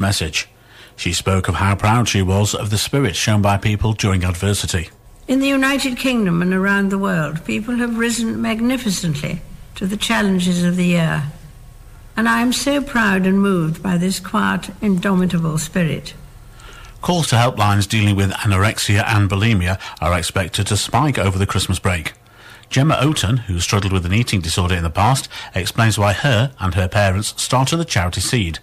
message. She spoke of how proud she was of the spirit shown by people during adversity. In the United Kingdom and around the world, people have risen magnificently to the challenges of the year. And I am so proud and moved by this quiet, indomitable spirit. Calls to helplines dealing with anorexia and bulimia are expected to spike over the Christmas break. Gemma Oaten, who struggled with an eating disorder in the past, explains why her and her parents started the charity Seed.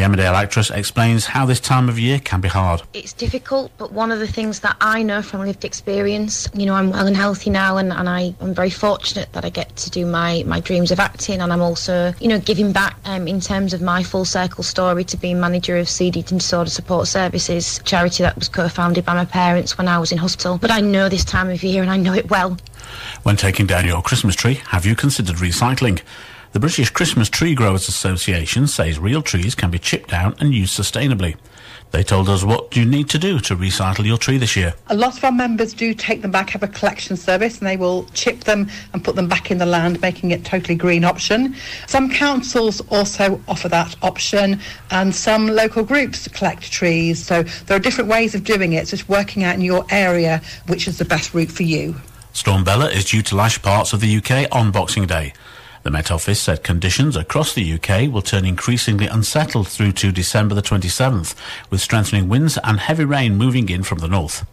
The Emmerdale actress explains how this time of year can be hard. It's difficult, but one of the things that I know from lived experience, you know, I'm well and healthy now, and, and I, am very fortunate that I get to do my, my dreams of acting, and I'm also, you know, giving back um, in terms of my full circle story to being manager of Seed Eating Disorder Support Services, charity that was co founded by my parents when I was in hospital. But I know this time of year, and I know it well. When taking down your Christmas tree, have you considered recycling? The British Christmas Tree Growers Association says real trees can be chipped down and used sustainably. They told us what you need to do to recycle your tree this year. A lot of our members do take them back, have a collection service, and they will chip them and put them back in the land, making it totally green option. Some councils also offer that option, and some local groups collect trees. So there are different ways of doing it. It's working out in your area which is the best route for you. Storm Bella is due to lash parts of the UK on Boxing Day. The Met Office said conditions across the UK will turn increasingly unsettled through to December the 27th, with strengthening winds and heavy rain moving in from the north.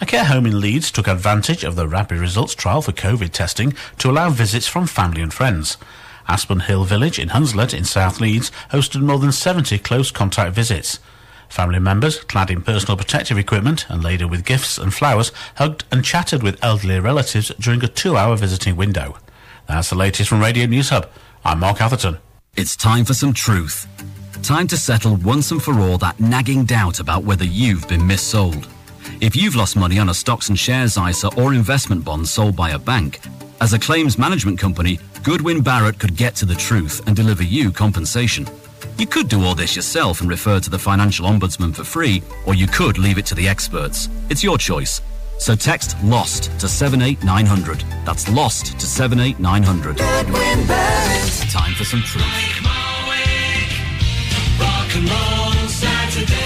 A care home in Leeds took advantage of the rapid results trial for COVID testing to allow visits from family and friends. Aspen Hill Village in Hunslet in South Leeds hosted more than 70 close contact visits. Family members, clad in personal protective equipment and laden with gifts and flowers, hugged and chatted with elderly relatives during a two hour visiting window. That's the latest from Radio News Hub. I'm Mark Atherton. It's time for some truth. Time to settle once and for all that nagging doubt about whether you've been missold. If you've lost money on a stocks and shares ISA or investment bond sold by a bank, as a claims management company, Goodwin Barrett could get to the truth and deliver you compensation. You could do all this yourself and refer to the Financial Ombudsman for free, or you could leave it to the experts. It's your choice. So text LOST to 78900. That's LOST to 78900. Time for some truth. Mike Marwick. Rock and roll Saturday.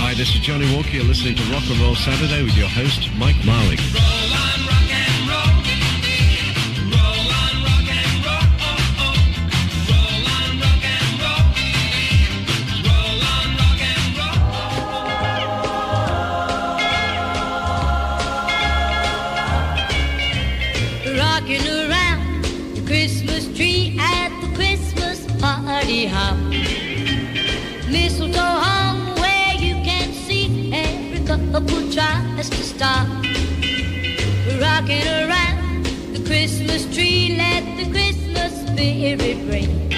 Hi, this is Johnnie Walker. You're listening to Rock and Roll Saturday with your host, Mike Marwick. Party hop. Mistletoe hung where you can see every couple tries to stop. Rocking around the Christmas tree, let the Christmas spirit ring.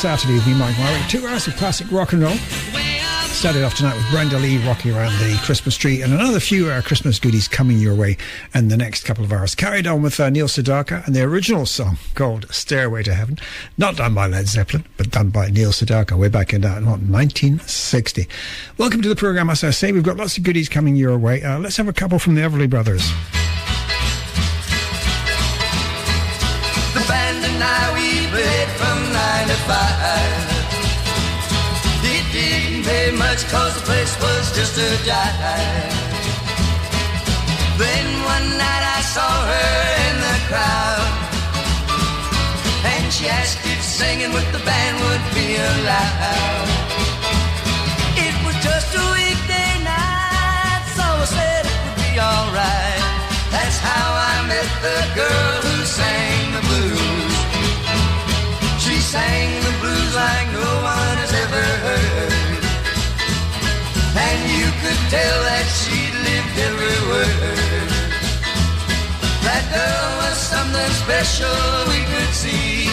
Saturday evening, Mike Marwick. Two hours of classic rock and roll. Started off tonight with Brenda Lee rocking around the Christmas tree and another few uh, Christmas goodies coming your way in the next couple of hours. Carried on with uh, Neil Sedaka and the original song called Stairway to Heaven, not done by Led Zeppelin, but done by Neil Sedaka way back in uh, 1960. Welcome to the programme, as I say. We've got lots of goodies coming your way. Uh, let's have a couple from the Everly Brothers. The band and I, we played from 9 to 5. Much cause the place was just a dive. Then one night I saw her in the crowd. And she asked if singing with the band would be allowed. It was just a weekday night, so I said it would be alright. That's how I met the girl who sang could tell that she lived every word. That girl was something special we could see.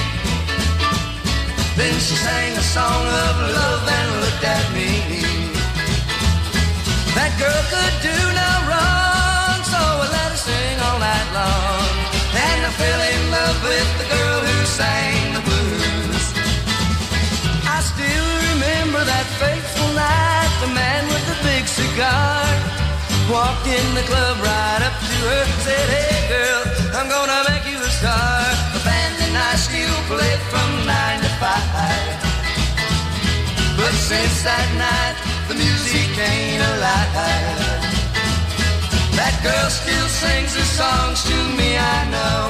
Then she sang a song of love and looked at me. That girl could do no wrong, so I let her sing all night long. And I fell in love with the girl who sang the blues. I still remember that fateful night, the man with the big cigar walked in the club right up to her, said, Hey girl, I'm gonna make you a star. The band and I still play from nine to five. But since that night, the music ain't alive. That girl still sings the songs to me, I know.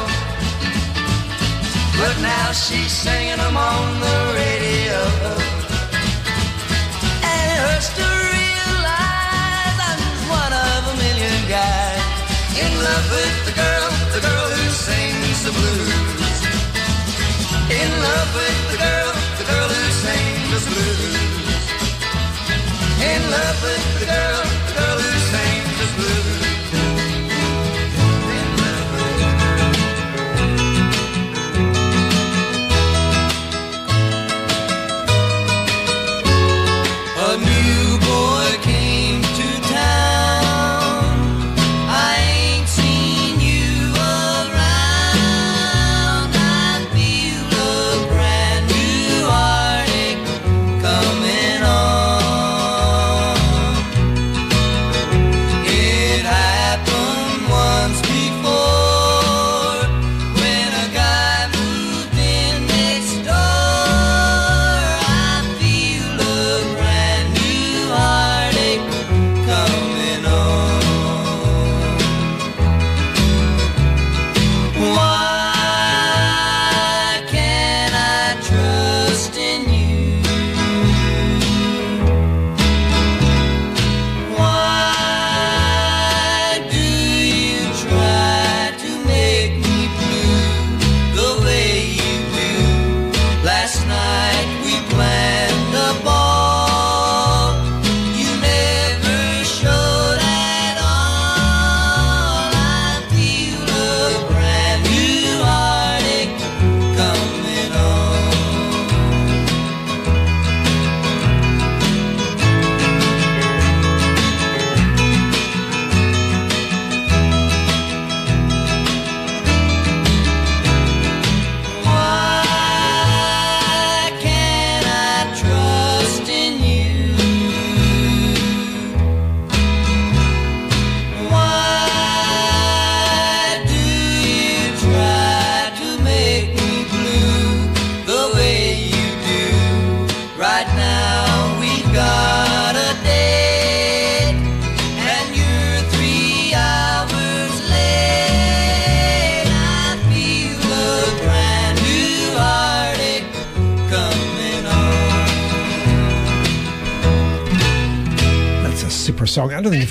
But now she's singing them on the radio. Hurts to realize I'm just one of a million guys in love with the girl, the girl who sings the blues. In love with the girl, the girl who sings the blues. In love with the girl,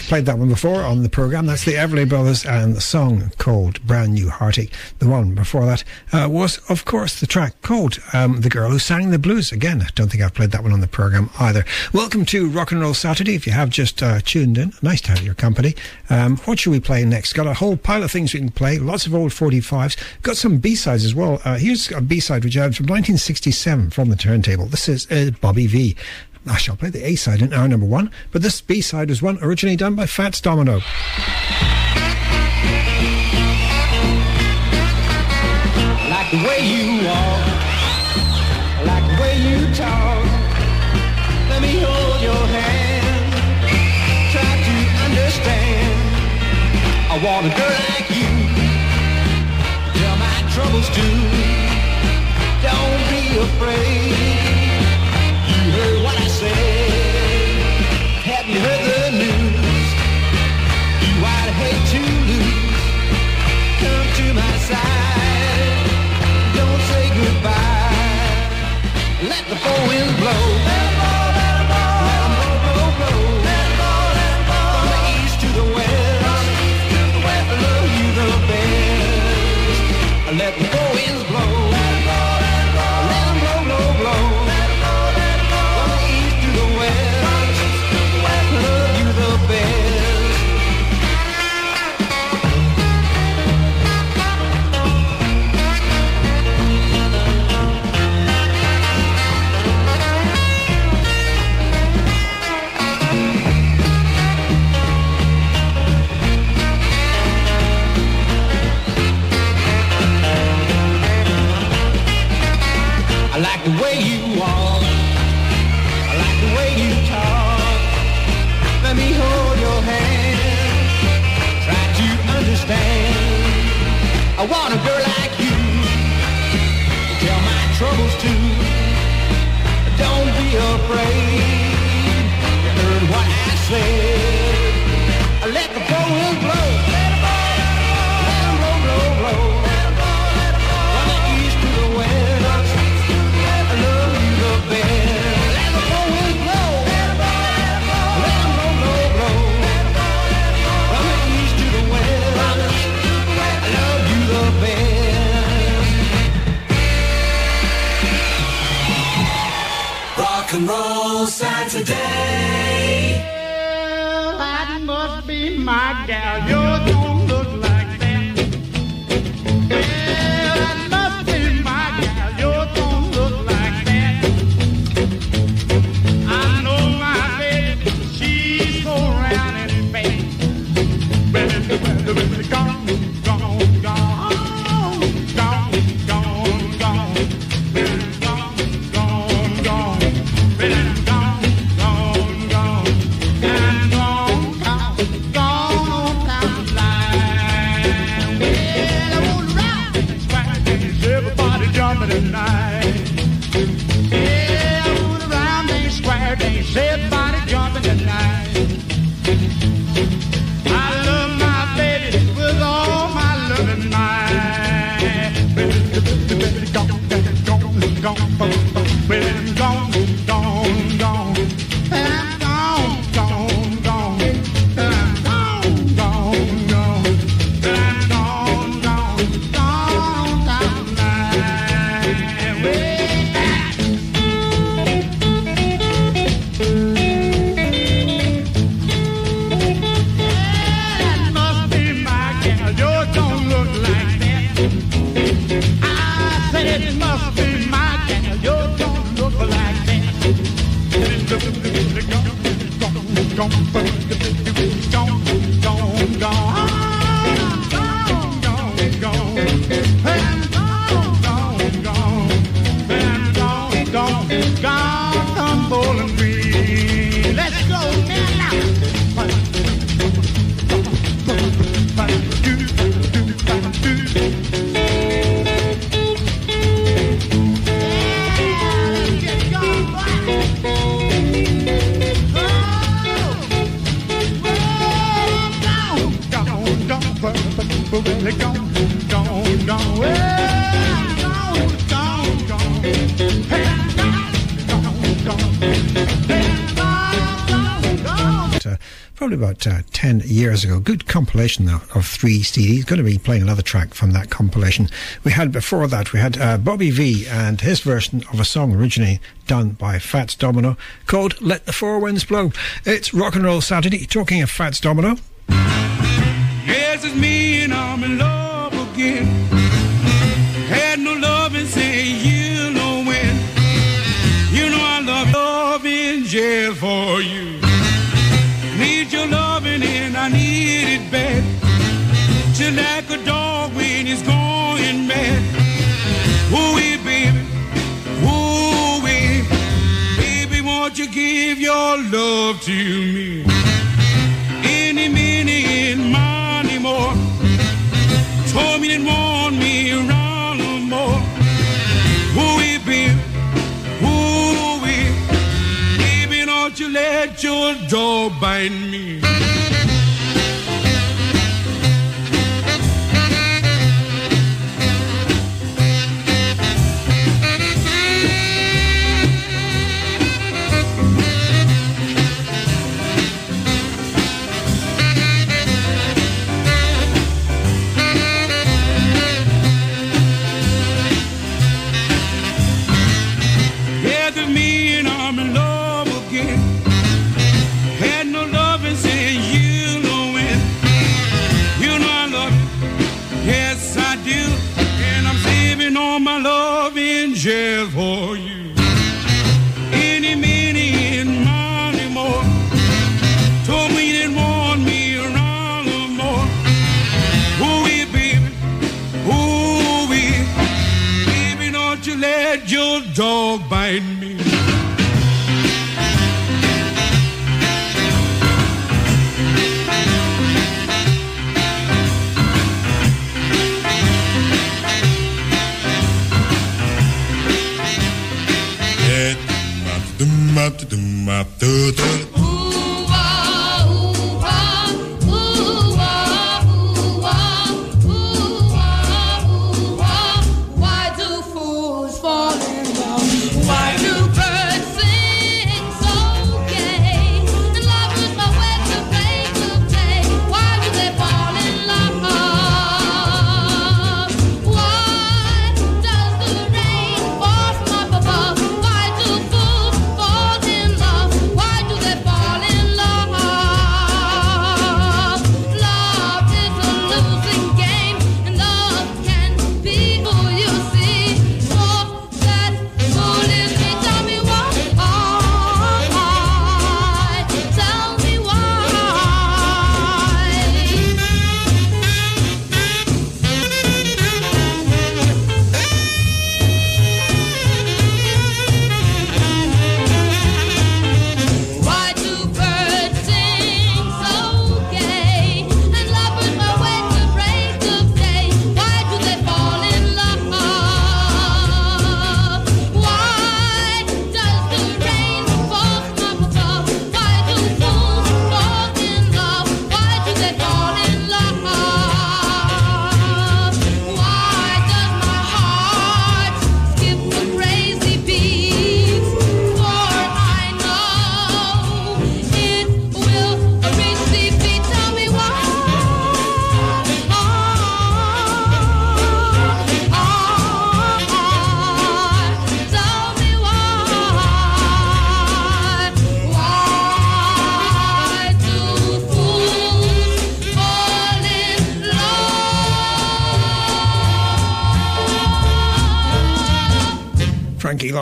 played that one before on the program. That's the Everly Brothers and the song called Brand New Heartache. The one before that uh, was, of course, the track called um, The Girl Who Sang the Blues. Again, I don't think I've played that one on the program either. Welcome to Rock and Roll Saturday. If you have just uh, tuned in, nice to have your company. Um, what should we play next? Got a whole pile of things we can play. Lots of old 45s. Got some B-sides as well. Uh, here's a B-side which I had from 1967 from the turntable. This is uh, Bobby V. I shall play the A side in hour number one, but this B side was one originally done by Fats Domino. like the way you walk, like the way you talk. Let me hold your hand, try to understand. I want a girl like you, tell my troubles too. Don't be afraid. The four winds blow. Blow, I want a girl like you. To tell my troubles to. Don't be afraid. You heard what I said. today. compilation of three CDs. Going to be playing another track from that compilation. We had before that we had uh, Bobby V and his version of a song originally done by Fats Domino called "Let the Four Winds Blow." It's rock and roll Saturday. Talking of Fats Domino, dog bite me.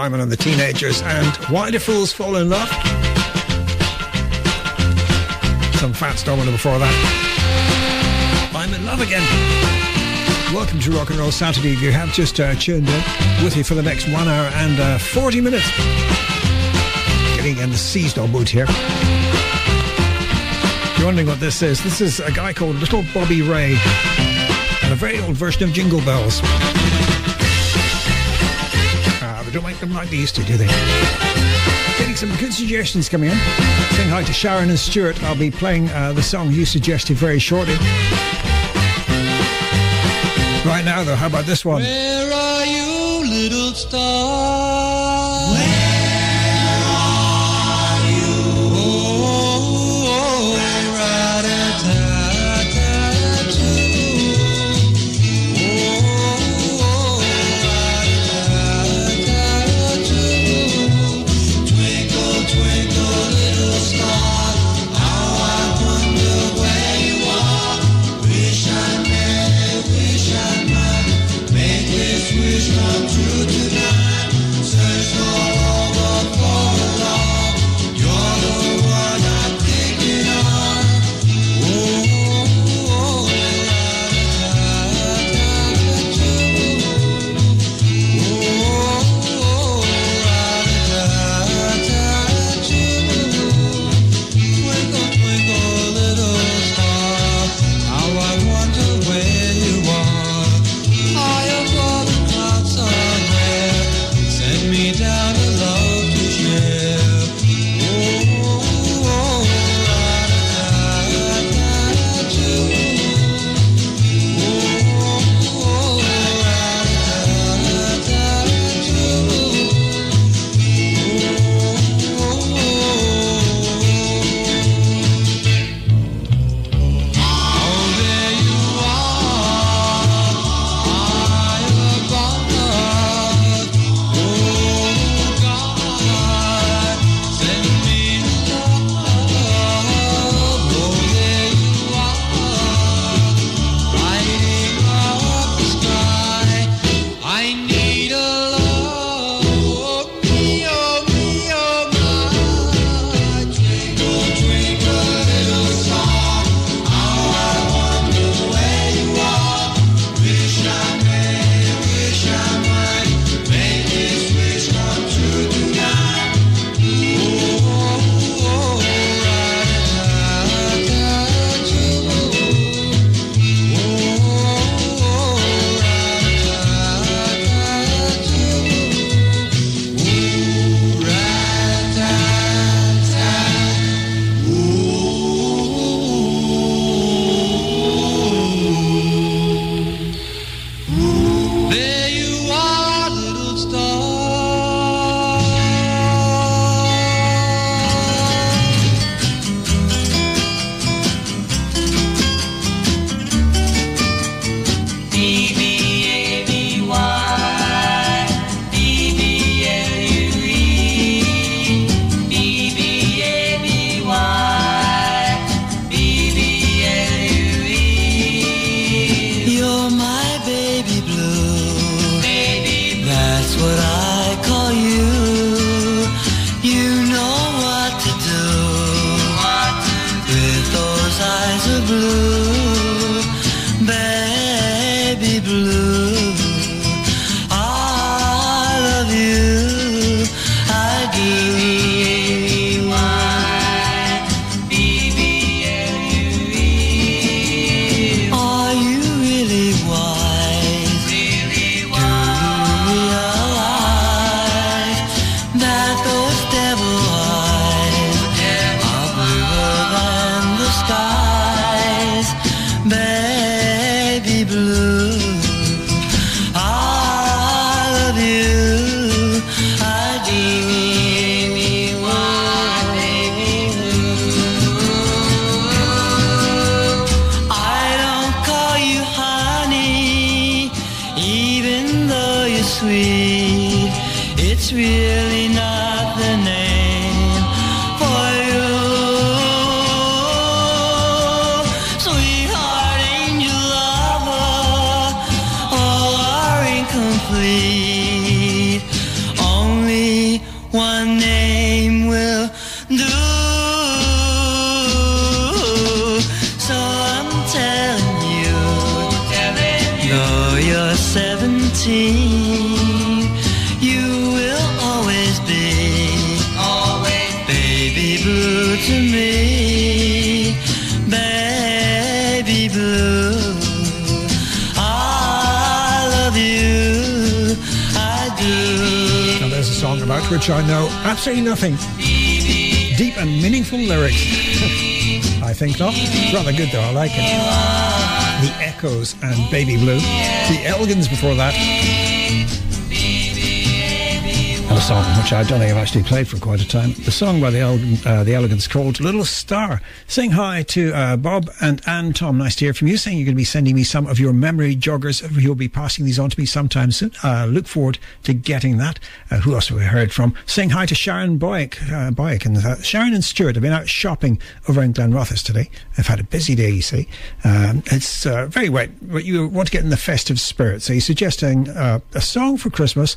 Lymon and the Teenagers and Why Do Fools Fall in Love? Some Fats Domino before that. I'm in love again. Welcome to Rock and Roll Saturday. You have just uh, tuned in with you for the next one hour and uh, 40 minutes. Getting in the seized on boot here. If you're wondering what this is, this is a guy called Little Bobby Ray and a very old version of Jingle Bells. Don't make them like they used to, do they? Getting some good suggestions coming in. Saying hi to Sharon and Stuart. I'll be playing uh, the song you suggested very shortly. Right now, though, how about this one? Where are you, little star? Though you're 17, you will always be, always baby blue to me, baby blue. I love you, I do. Now there's a song about which I know absolutely nothing. Deep and meaningful lyrics. Think not. It's rather good though, I like it. The Echoes and Baby Blue. The Elgins before that. Song which I don't think I've actually played for quite a time. The song by the, Elgin, uh, the Elegants called Little Star. Saying hi to uh, Bob and Anne Tom. Nice to hear from you. Saying you're going to be sending me some of your memory joggers. You'll be passing these on to me sometime soon. Uh, look forward to getting that. Uh, who else have we heard from? Saying hi to Sharon Boyk. Uh, Boyk and uh, Sharon and Stuart have been out shopping over in Glenrothes today. They've had a busy day, you see. Um, it's very wet, but you want to get in the festive spirit. So you're suggesting a song for Christmas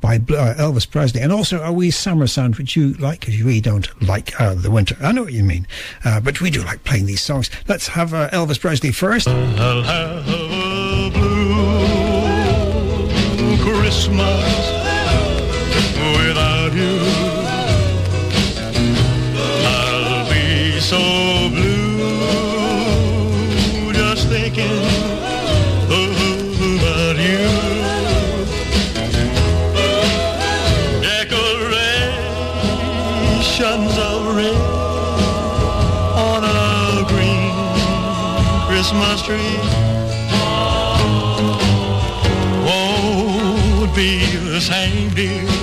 by uh, Elvis Presley, and also a wee summer sound, which you like because you really don't like uh, the winter. I know what you mean, uh, but we do like playing these songs. Let's have uh, Elvis Presley first. I'll have a blue Christmas without you. Tree won't be the same, dear,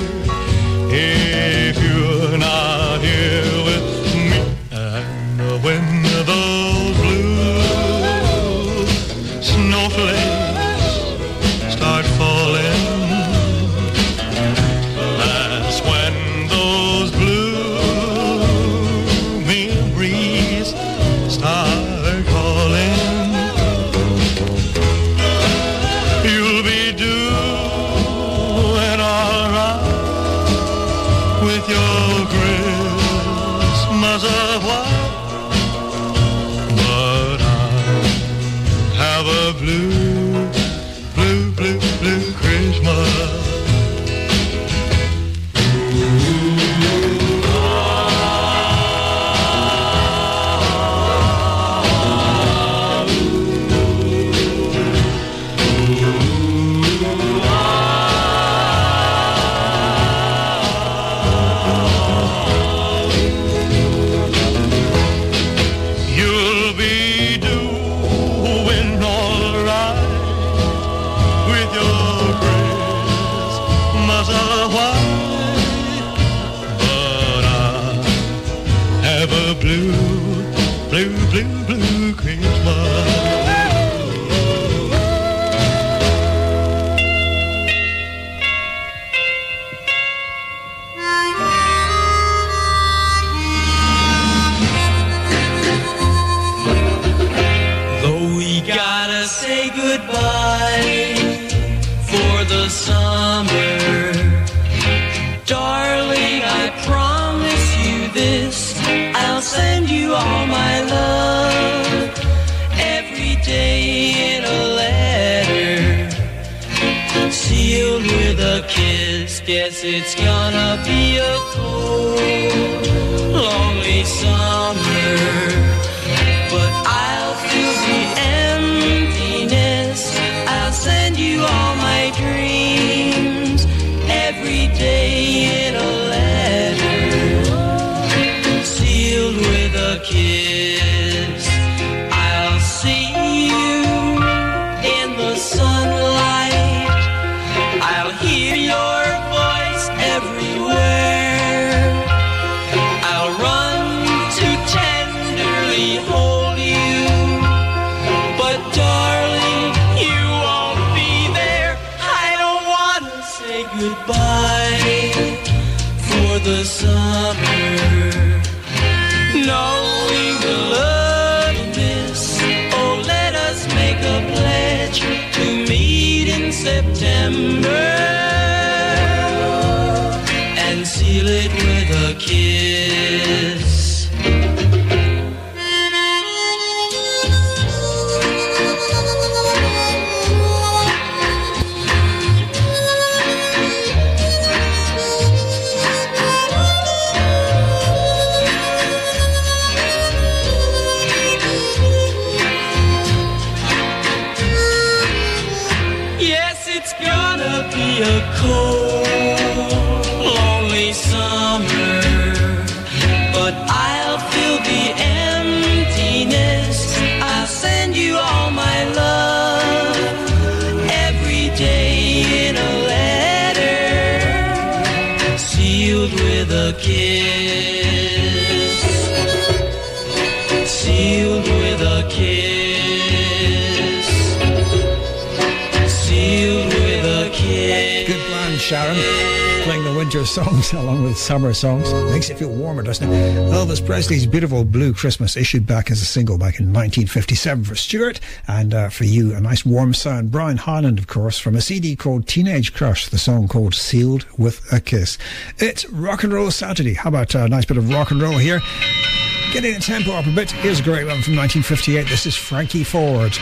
sealed with a kiss. Guess it's gonna be a cold, lonely summer but I'll fill the emptiness. I'll send you all my winter songs along with summer songs. Makes it feel warmer, doesn't it? Elvis Presley's beautiful Blue Christmas, issued back as a single back in 1957 for Stuart, and uh, for you, a nice warm sound. Brian Hyland, of course, from a CD called Teenage Crush, the song called Sealed with a Kiss. It's Rock and Roll Saturday. How about a nice bit of rock and roll here? Getting the tempo up a bit. Here's a great one from 1958. This is Frankie Ford.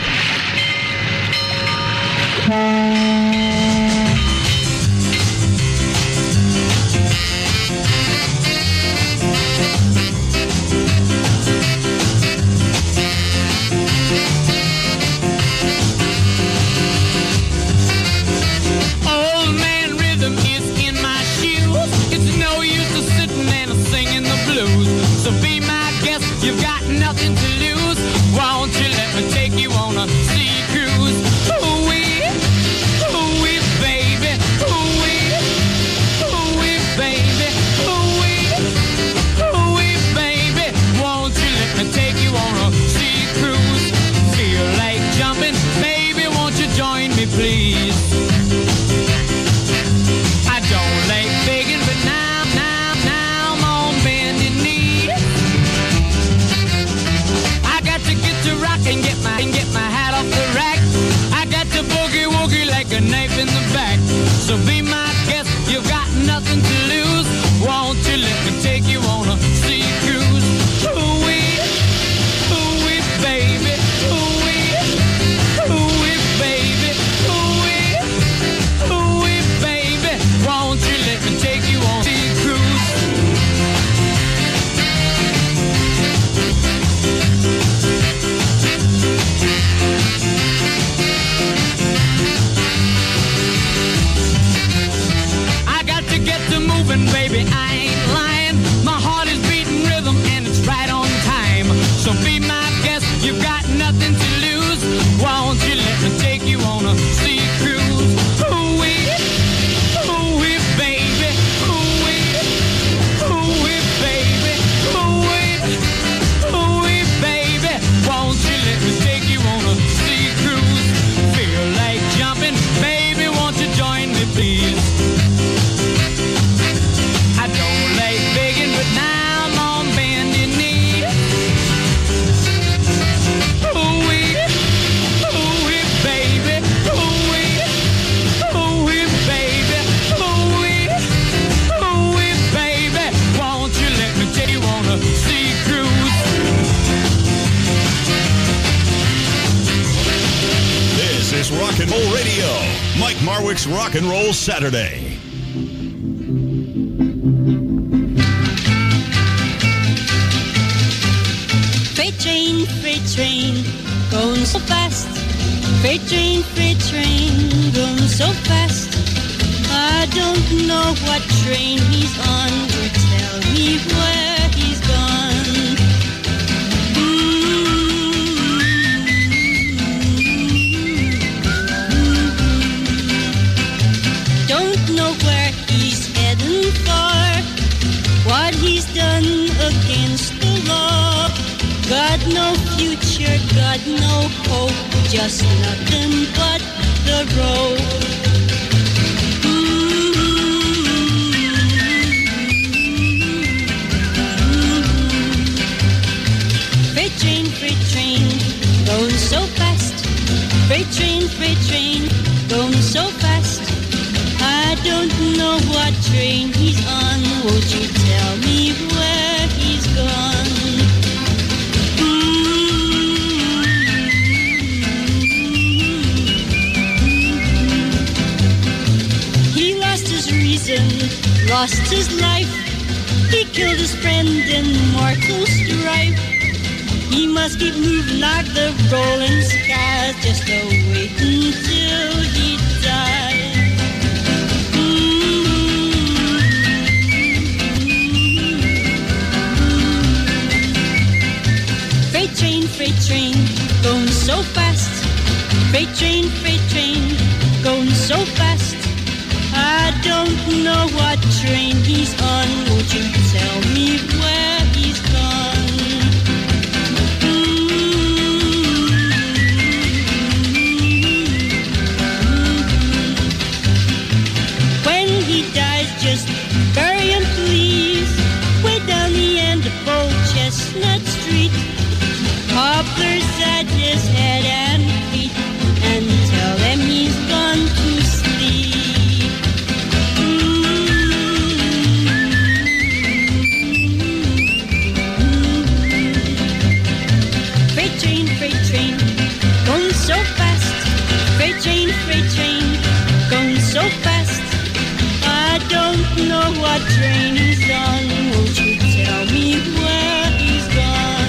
Saturday.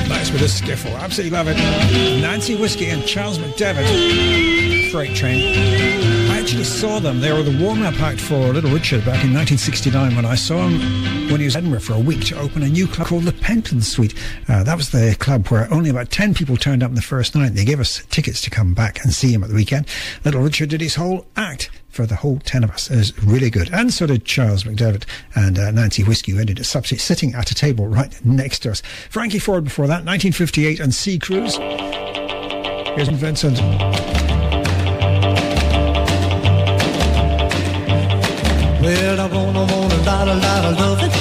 Nice bit of skiffle. Absolutely love it. Nancy Whiskey and Charles McDevitt. Freight Train. I actually saw them. They were the warm-up act for Little Richard back in 1969 when I saw him when he was in Edinburgh for a week to open a new club called the Pentland Suite. Uh, that was the club where only about 10 people turned up in the first night. They gave us tickets to come back and see him at the weekend. Little Richard did his whole act for the whole 10 of us. Was really good. And so did Charles McDevitt and uh, Nancy Whiskey, who ended up substitute sitting at a table right next to us. Frankie Ford before that, 1958, and Sea Cruise. Here's Vincent. Well, I wanna, wanna, a love it.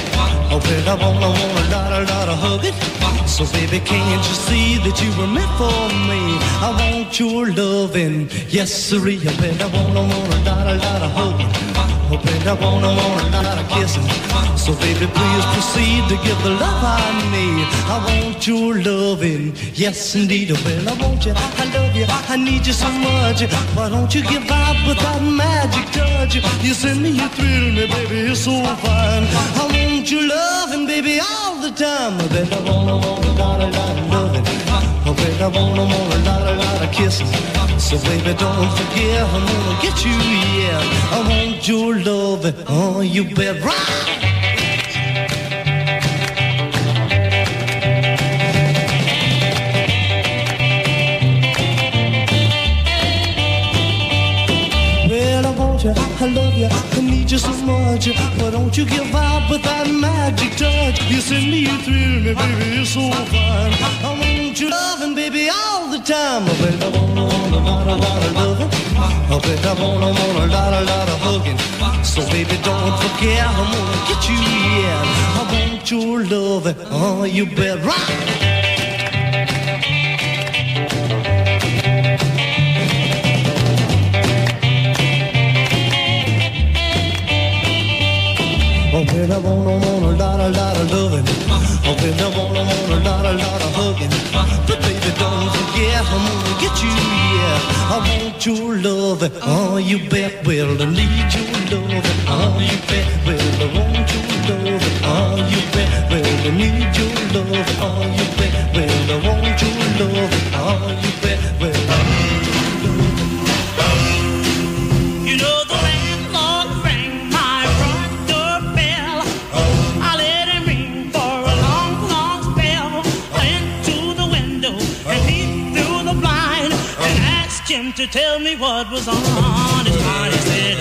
Oh, well, I wanna, wanna, a hug it. So, baby, can't you see that you were meant for me? I want your loving, yes, sirree. Oh, well, I wanna, wanna, lot, a lot of it. Oh, well, I wanna, wanna, of kissing. So, baby, please proceed to give the love I need. I want your loving, yes, indeed. Oh, well, I want you, I love you, I need you so much. Why don't you give out with that magic touch? You send me, you thrill me, baby, you're so fine. I want your loving, baby, all the time. Oh, baby, I wanna, wanna, lot, a lot of loving. Oh, baby, I wanna, wanna, lot, a lot of kissing. So, baby, don't forget, I'm gonna get you, yeah. I want your loving, oh, you bet right. Well, I want love you, I need you so much. But don't you give up with that magic touch. You send me, you thrill me, baby, you're so fine. I want you loving, baby, all the time. Oh, baby, I wanna, want a lot, a lot of loving. Oh, baby, I wanna, want a lot, a lot of hugging. So, baby, don't forget, I'm gonna get you, yeah. I want your loving, oh, you bet right. Oh, well, I wanna, want a lot, a lot of loving. Oh, well, I wanna, want a lot, a lot of don't I'm gonna get you, yeah. I want your loving. Oh, you bet, well, I need your loving. Oh, you bet, well, I want your loving. Oh, you bet, well, I need your loving. Oh, you bet, well, I want your loving. Oh, you to tell me what was on his mind. He said,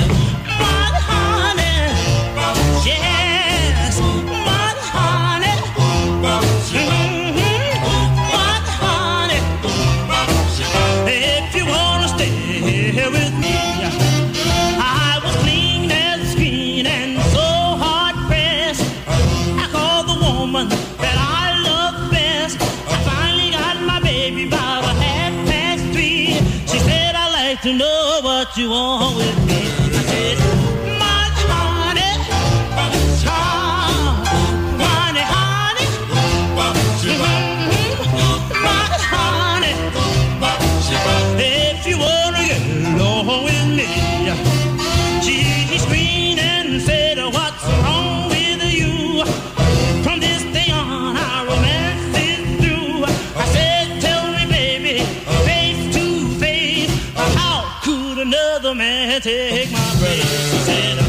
you want with me. Take my place?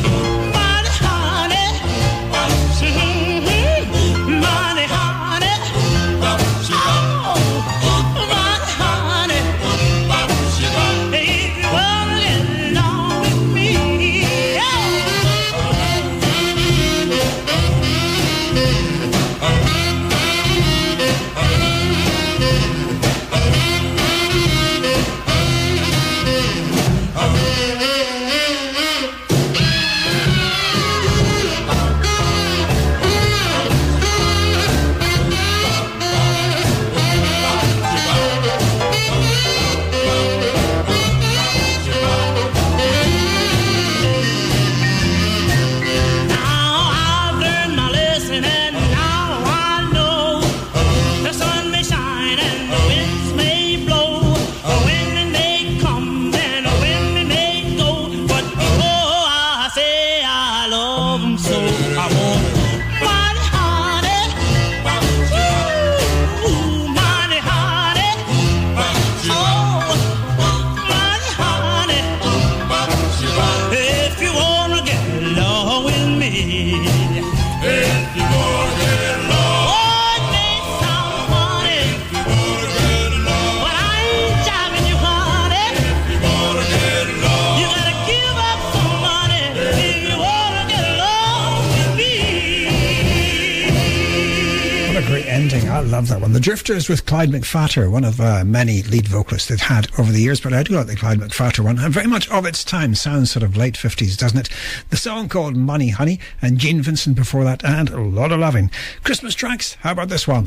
Drifters with Clyde McPhatter, one of uh, many lead vocalists they've had over the years, but I do like the Clyde McPhatter one. And very much of its time sounds sort of late 50s, doesn't it? The song called Money Honey, and Gene Vincent before that, and a lot of loving. Christmas tracks, how about this one?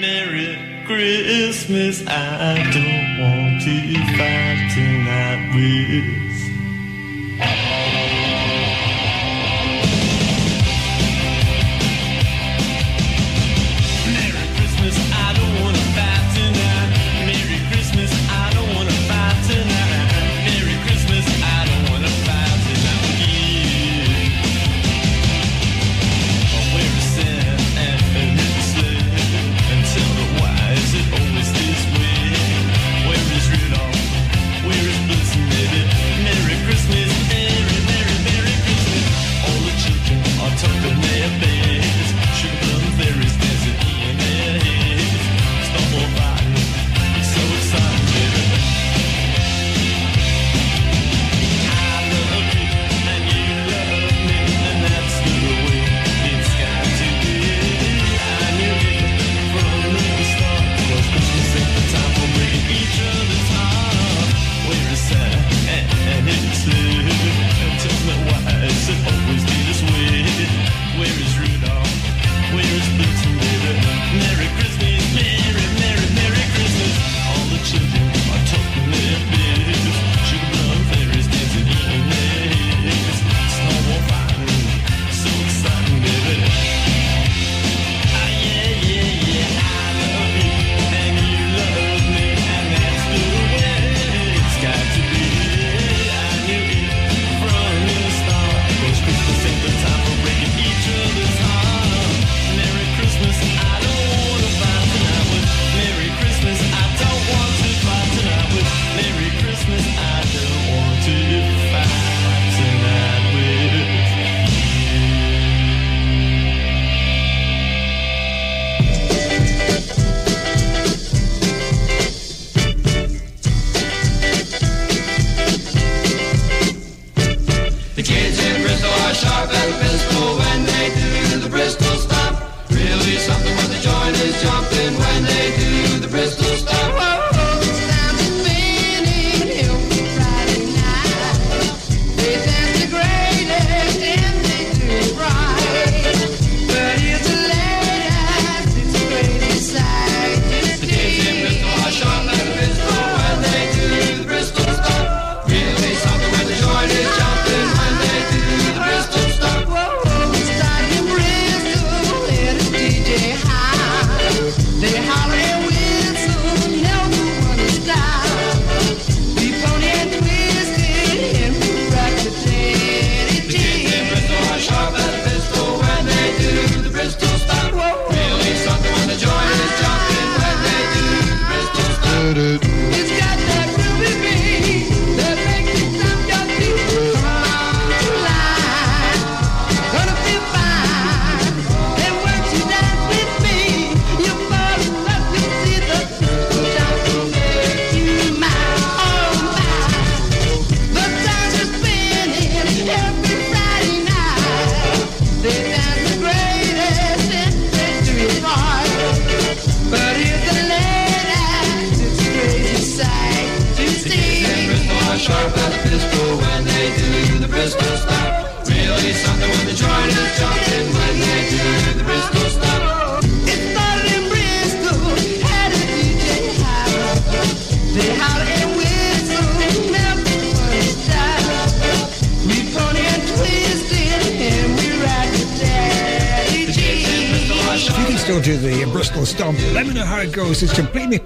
Merry Christmas, I don't want to fight tonight with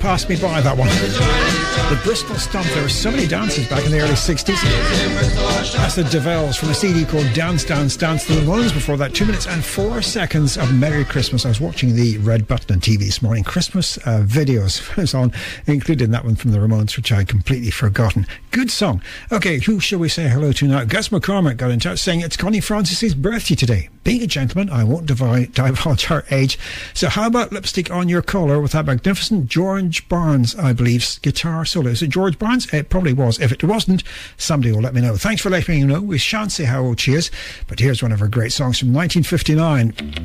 passed me by that one. The Bristol Stomp. There were so many dances back in the early 60s. That's the Dovells from a CD called Dance, Dance, Dance. The Ramones before that. Two minutes and four seconds of Merry Christmas. I was watching the Red Button on TV this morning. Christmas uh, videos was on, including that one from the Ramones, which I had completely forgotten. Good song. Okay, who shall we say hello to now? Gus McCormick got in touch saying it's Connie Francis's birthday today. Being a gentleman, I won't divulge her age. So how about lipstick on your collar with that magnificent George Barnes, I believe, guitar solo. Is it George Barnes? It probably was. If it wasn't, somebody will let me know. Thanks for letting me know. We shan't say how old she is, but here's one of her great songs from 1959.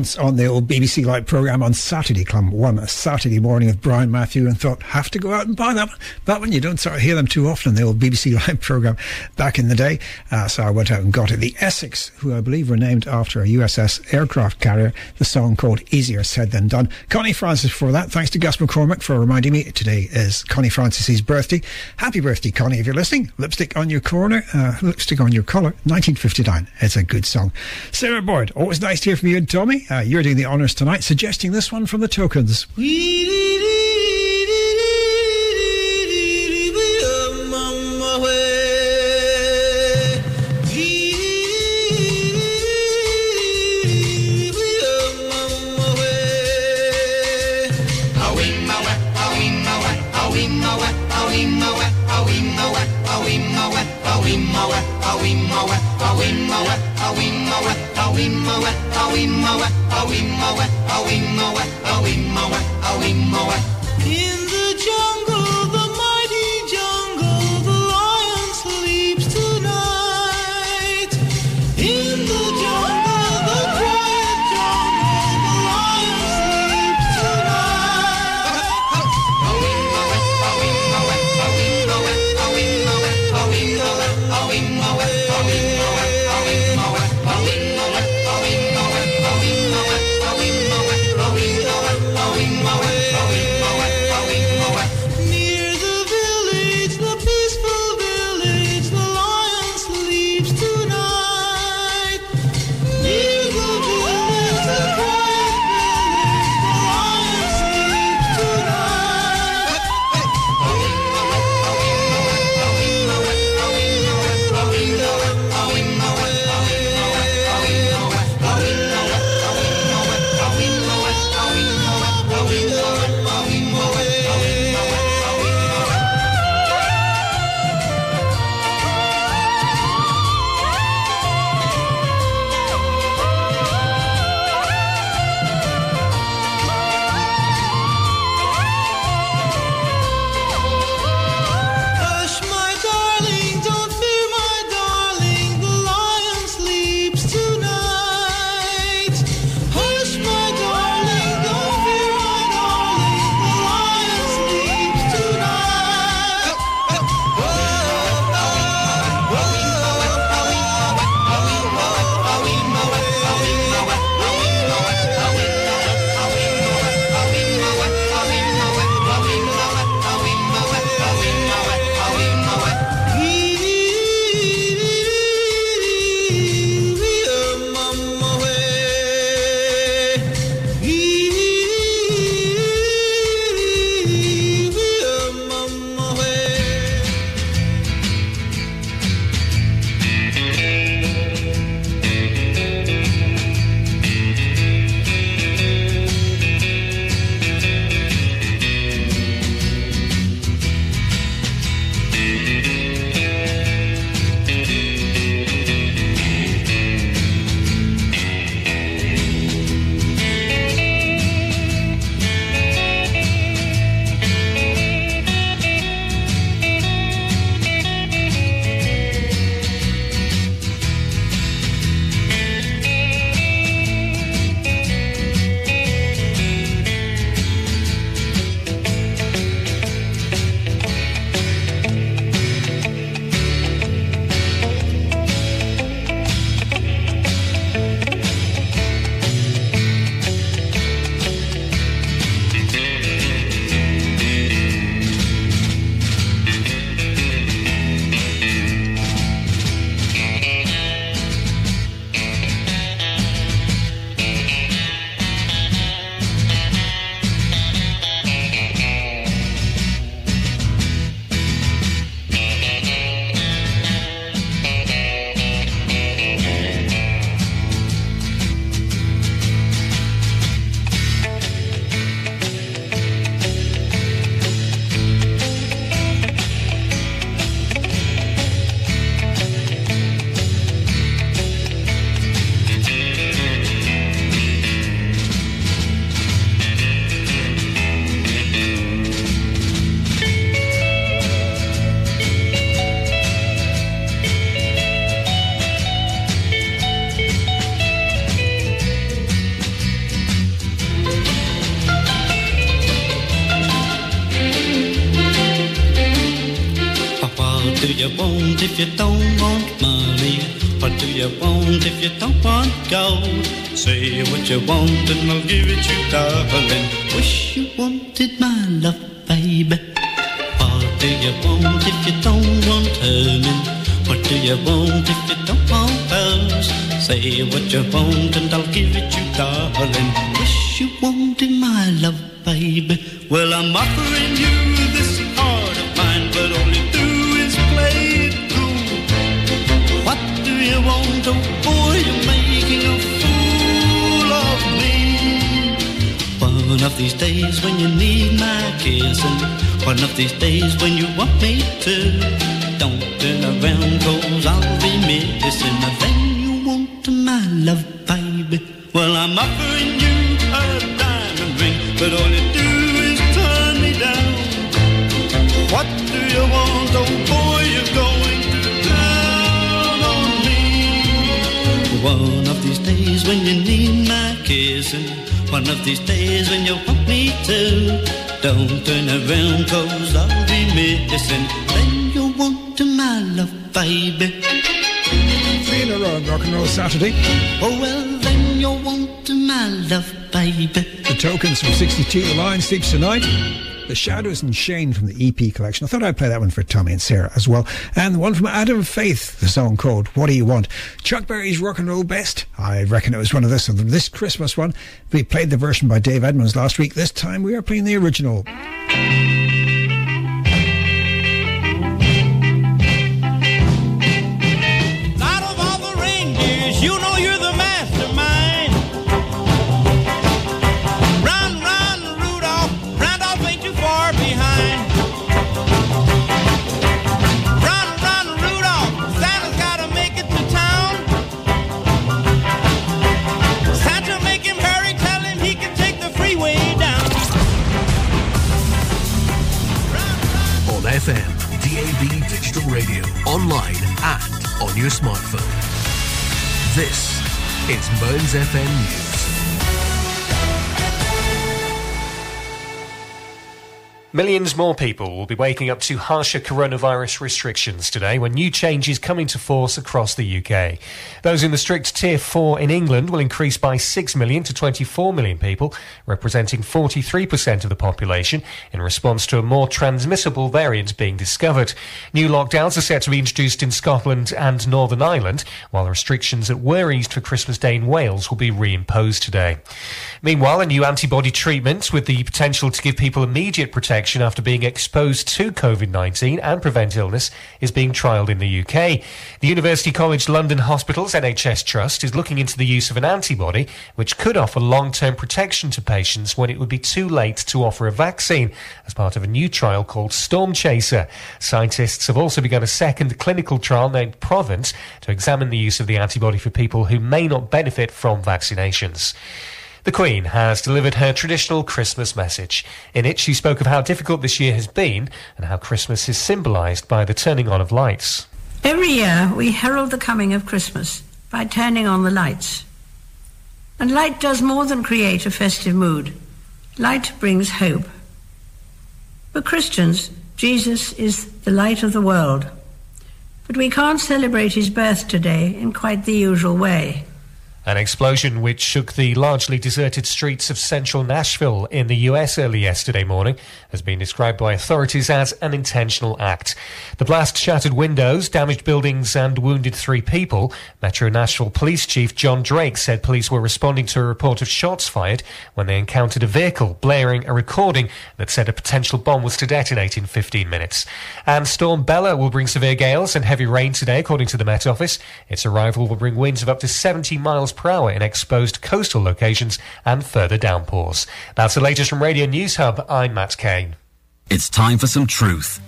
Once on the old BBC Light programme on Saturday, Club One, a Saturday morning with Brian Matthew, and thought, have to go out and buy that one. That one, you don't sort of hear them too often in the old BBC Light programme back in the day. Uh, so I went out and got it. The Essex, who I believe were named after a USS aircraft carrier, the song called Easier Said Than Done. Connie Francis for that. Thanks to Gus McCormick for reminding me today is Connie Francis's birthday. Happy birthday, Connie, if you're listening. Lipstick on your corner, uh, lipstick on your collar, 1959. It's a good song. Sarah Boyd, always nice to hear from you and Tommy. Uh, you're doing the honours tonight, suggesting this one from the Tokens. In the jungle, Sleeps Tonight. The Shadows and Shane from the EP collection. I thought I'd play that one for Tommy and Sarah as well. And the one from Adam Faith, the song called What Do You Want? Chuck Berry's Rock and Roll Best. I reckon it was one of this, this Christmas one. We played the version by Dave Edmunds last week. This time we are playing the original. Millions more people will be waking up to harsher coronavirus restrictions today when new changes come into force across the UK. Those in the strict Tier 4 in England will increase by 6 million to 24 million people, representing 43% of the population, in response to a more transmissible variant being discovered. New lockdowns are set to be introduced in Scotland and Northern Ireland, while the restrictions that were eased for Christmas Day in Wales will be reimposed today. Meanwhile, a new antibody treatment with the potential to give people immediate protection after being exposed to COVID 19 and prevent illness is being trialled in the UK. The University College London Hospitals NHS Trust is looking into the use of an antibody which could offer long term protection to patients when it would be too late to offer a vaccine as part of a new trial called Storm Chaser. Scientists have also begun a second clinical trial named Provent to examine the use of the antibody for people who may not benefit from vaccinations. The Queen has delivered her traditional Christmas message. In it, she spoke of how difficult this year has been and how Christmas is symbolised by the turning on of lights. Every year we herald the coming of Christmas by turning on the lights. And light does more than create a festive mood. Light brings hope. For Christians, Jesus is the light of the world. But we can't celebrate his birth today in quite the usual way. An explosion which shook the largely deserted streets of central Nashville in the US early yesterday morning has been described by authorities as an intentional act. The blast shattered windows, damaged buildings, and wounded three people. Metro Nashville Police Chief John Drake said police were responding to a report of shots fired when they encountered a vehicle blaring a recording that said a potential bomb was to detonate in 15 minutes. And Storm Bella will bring severe gales and heavy rain today, according to the Met Office. Its arrival will bring winds of up to 70 miles per hour in exposed coastal locations and further downpours. That's the latest from Radio News Hub. I'm Matt Kane. It's time for some truth.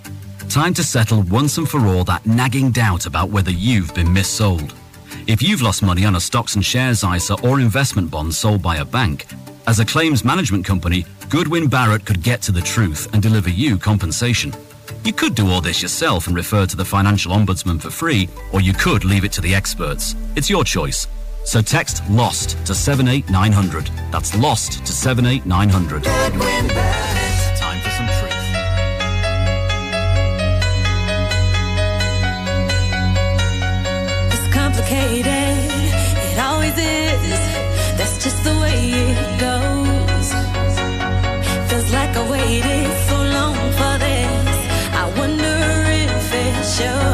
Time to settle once and for all that nagging doubt about whether you've been missold. If you've lost money on a stocks and shares ISA or investment bond sold by a bank, as a claims management company, Goodwin Barrett could get to the truth and deliver you compensation. You could do all this yourself and refer to the Financial Ombudsman for free, or you could leave it to the experts. It's your choice. So text LOST to 78900. That's LOST to 78900. It's complicated. It always is. That's just the way it goes. Feels like I waited so long for this. I wonder if it shows.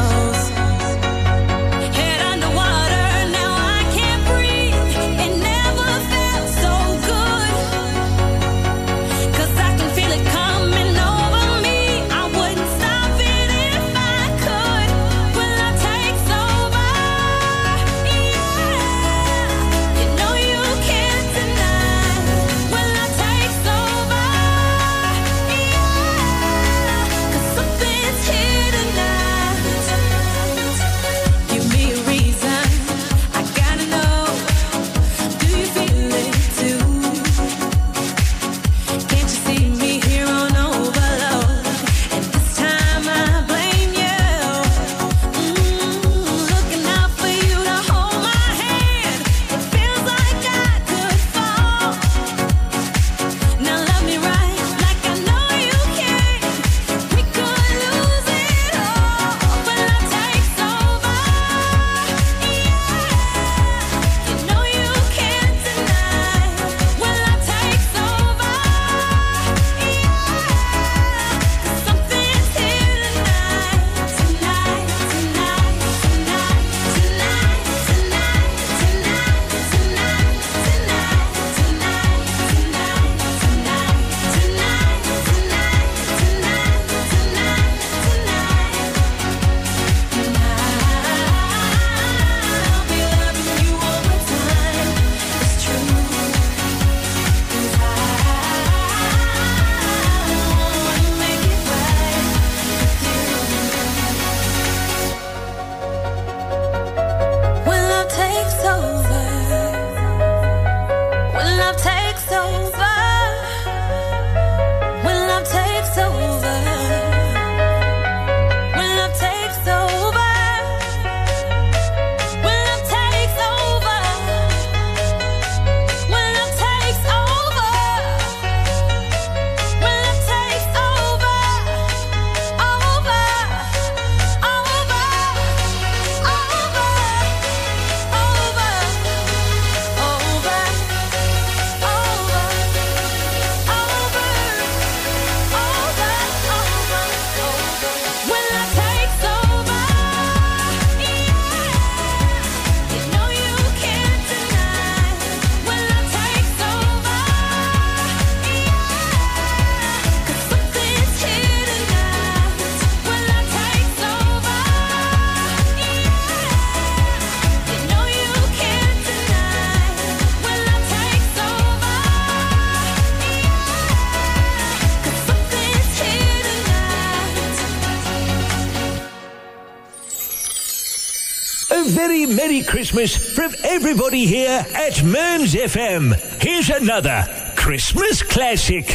Christmas from everybody here at Mearns FM. Here's another Christmas classic.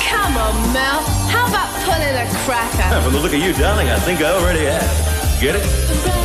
Come on, Mel. How about pulling a cracker? From the look of you, darling, I think I already have. Get it?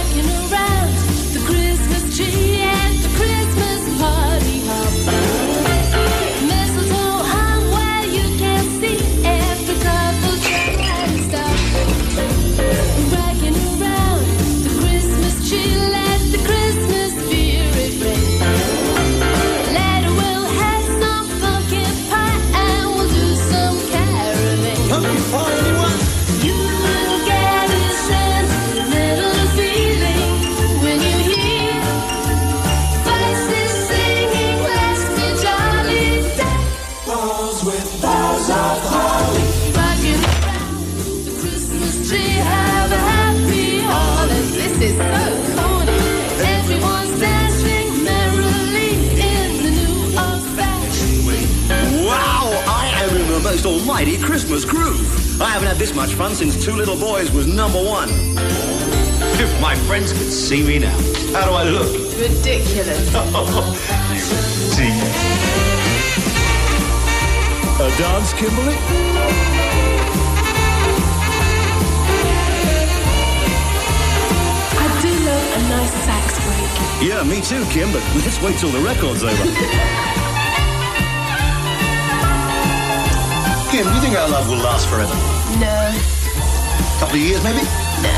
Christmas groove. I haven't had this much fun since Two Little Boys was number one. If my friends could see me now, how do I look? Ridiculous. you See. A dance, Kimberly? I do love a nice sax break. Yeah, me too, Kim, but let's wait till the record's over. Kim, do you think our love will last forever? No. A couple of years, maybe? No.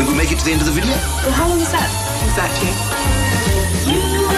Think we'll make it to the end of the video? Well, how long is that exactly? You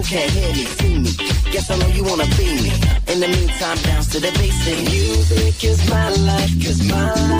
people can't hear me, see me. Guess I know you wanna be me. In the meantime, bounce to the basic. Music is my life, cause my life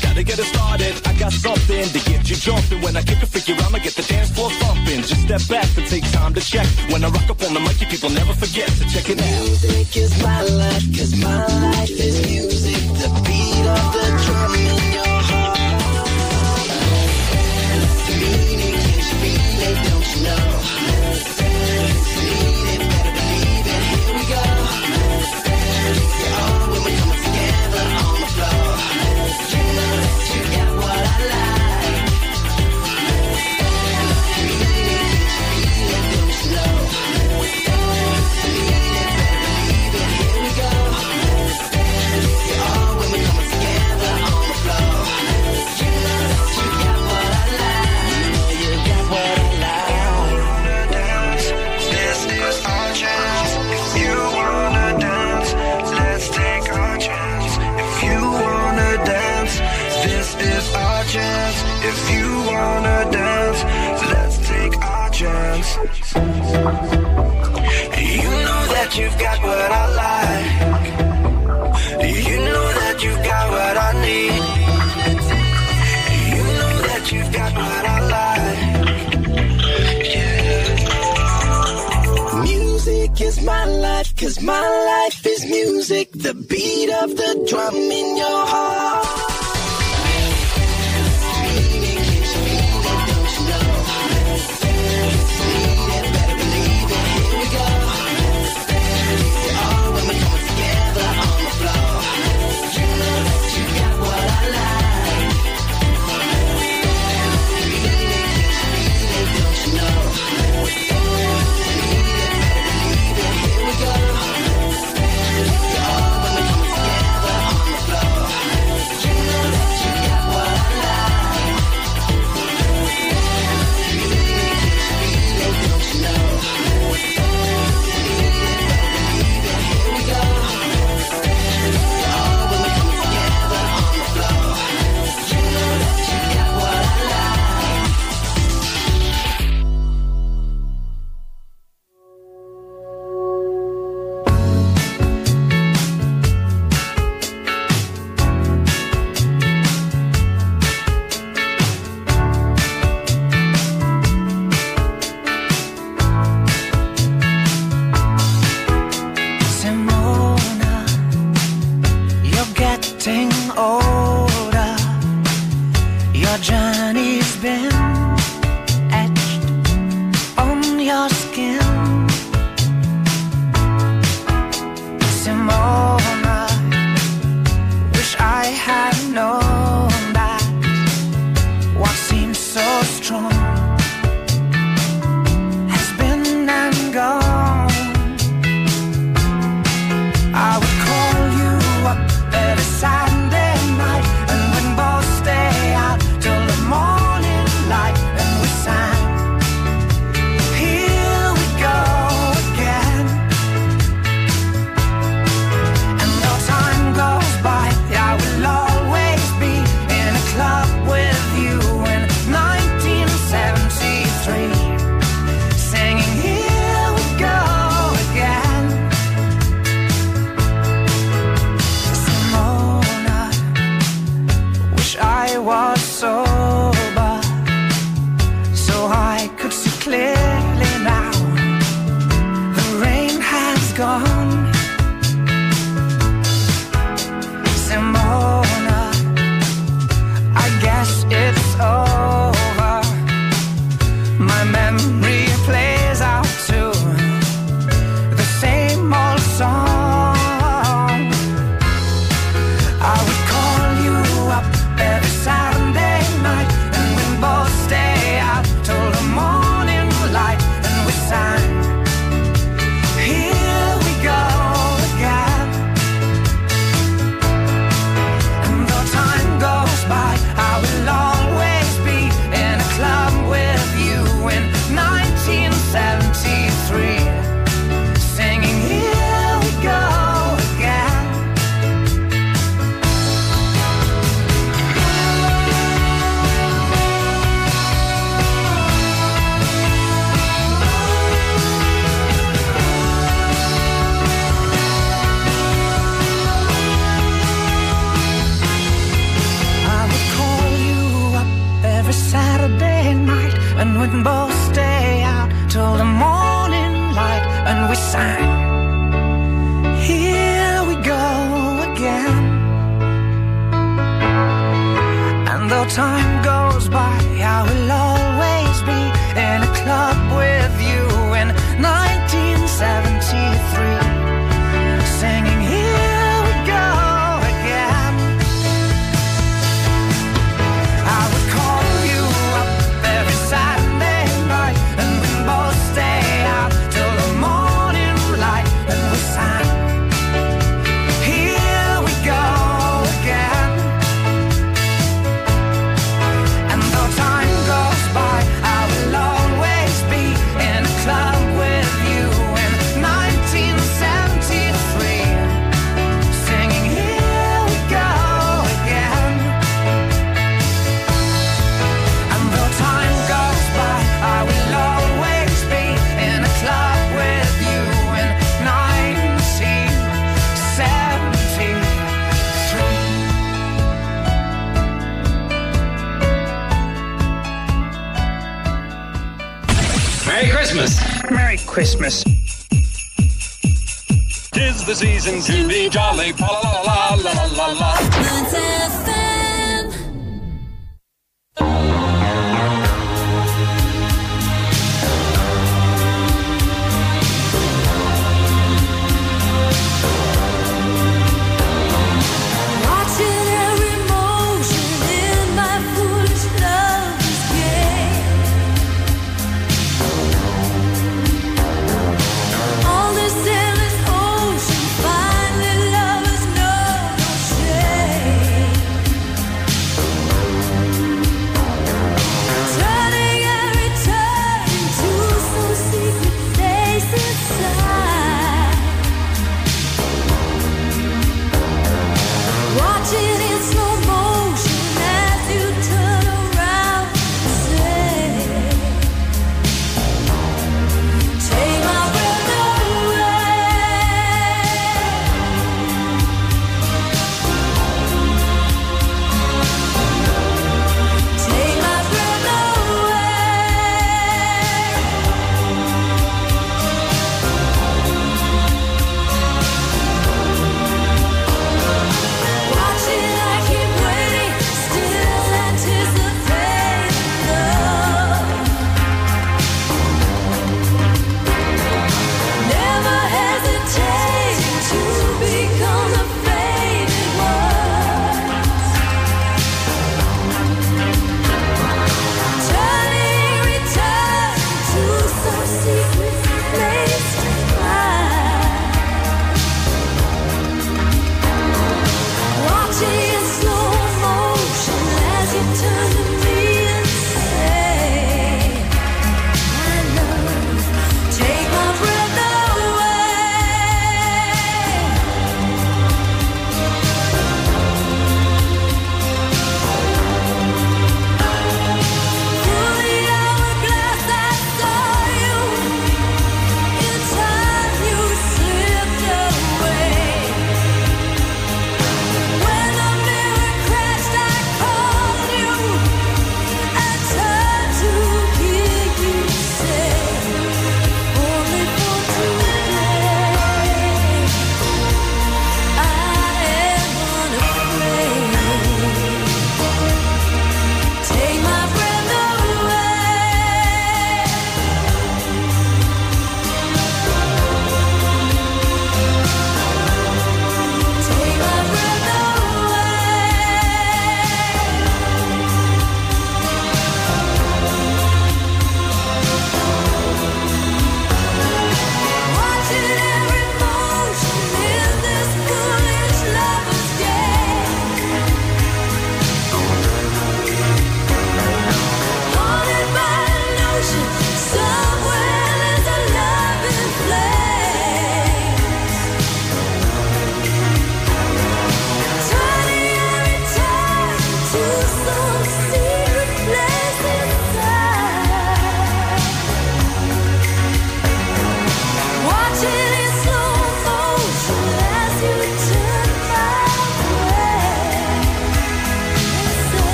gotta get it started. I got something to get you jumping. When I kick a figure, I'ma get the dance floor thumping. Just step back and take time to check. When I rock up on the mic, people never forget to check it out. Music is my life, my life Cause my life is music, the beat of the drum in your heart. It's me, it's me, don't you know? It's me.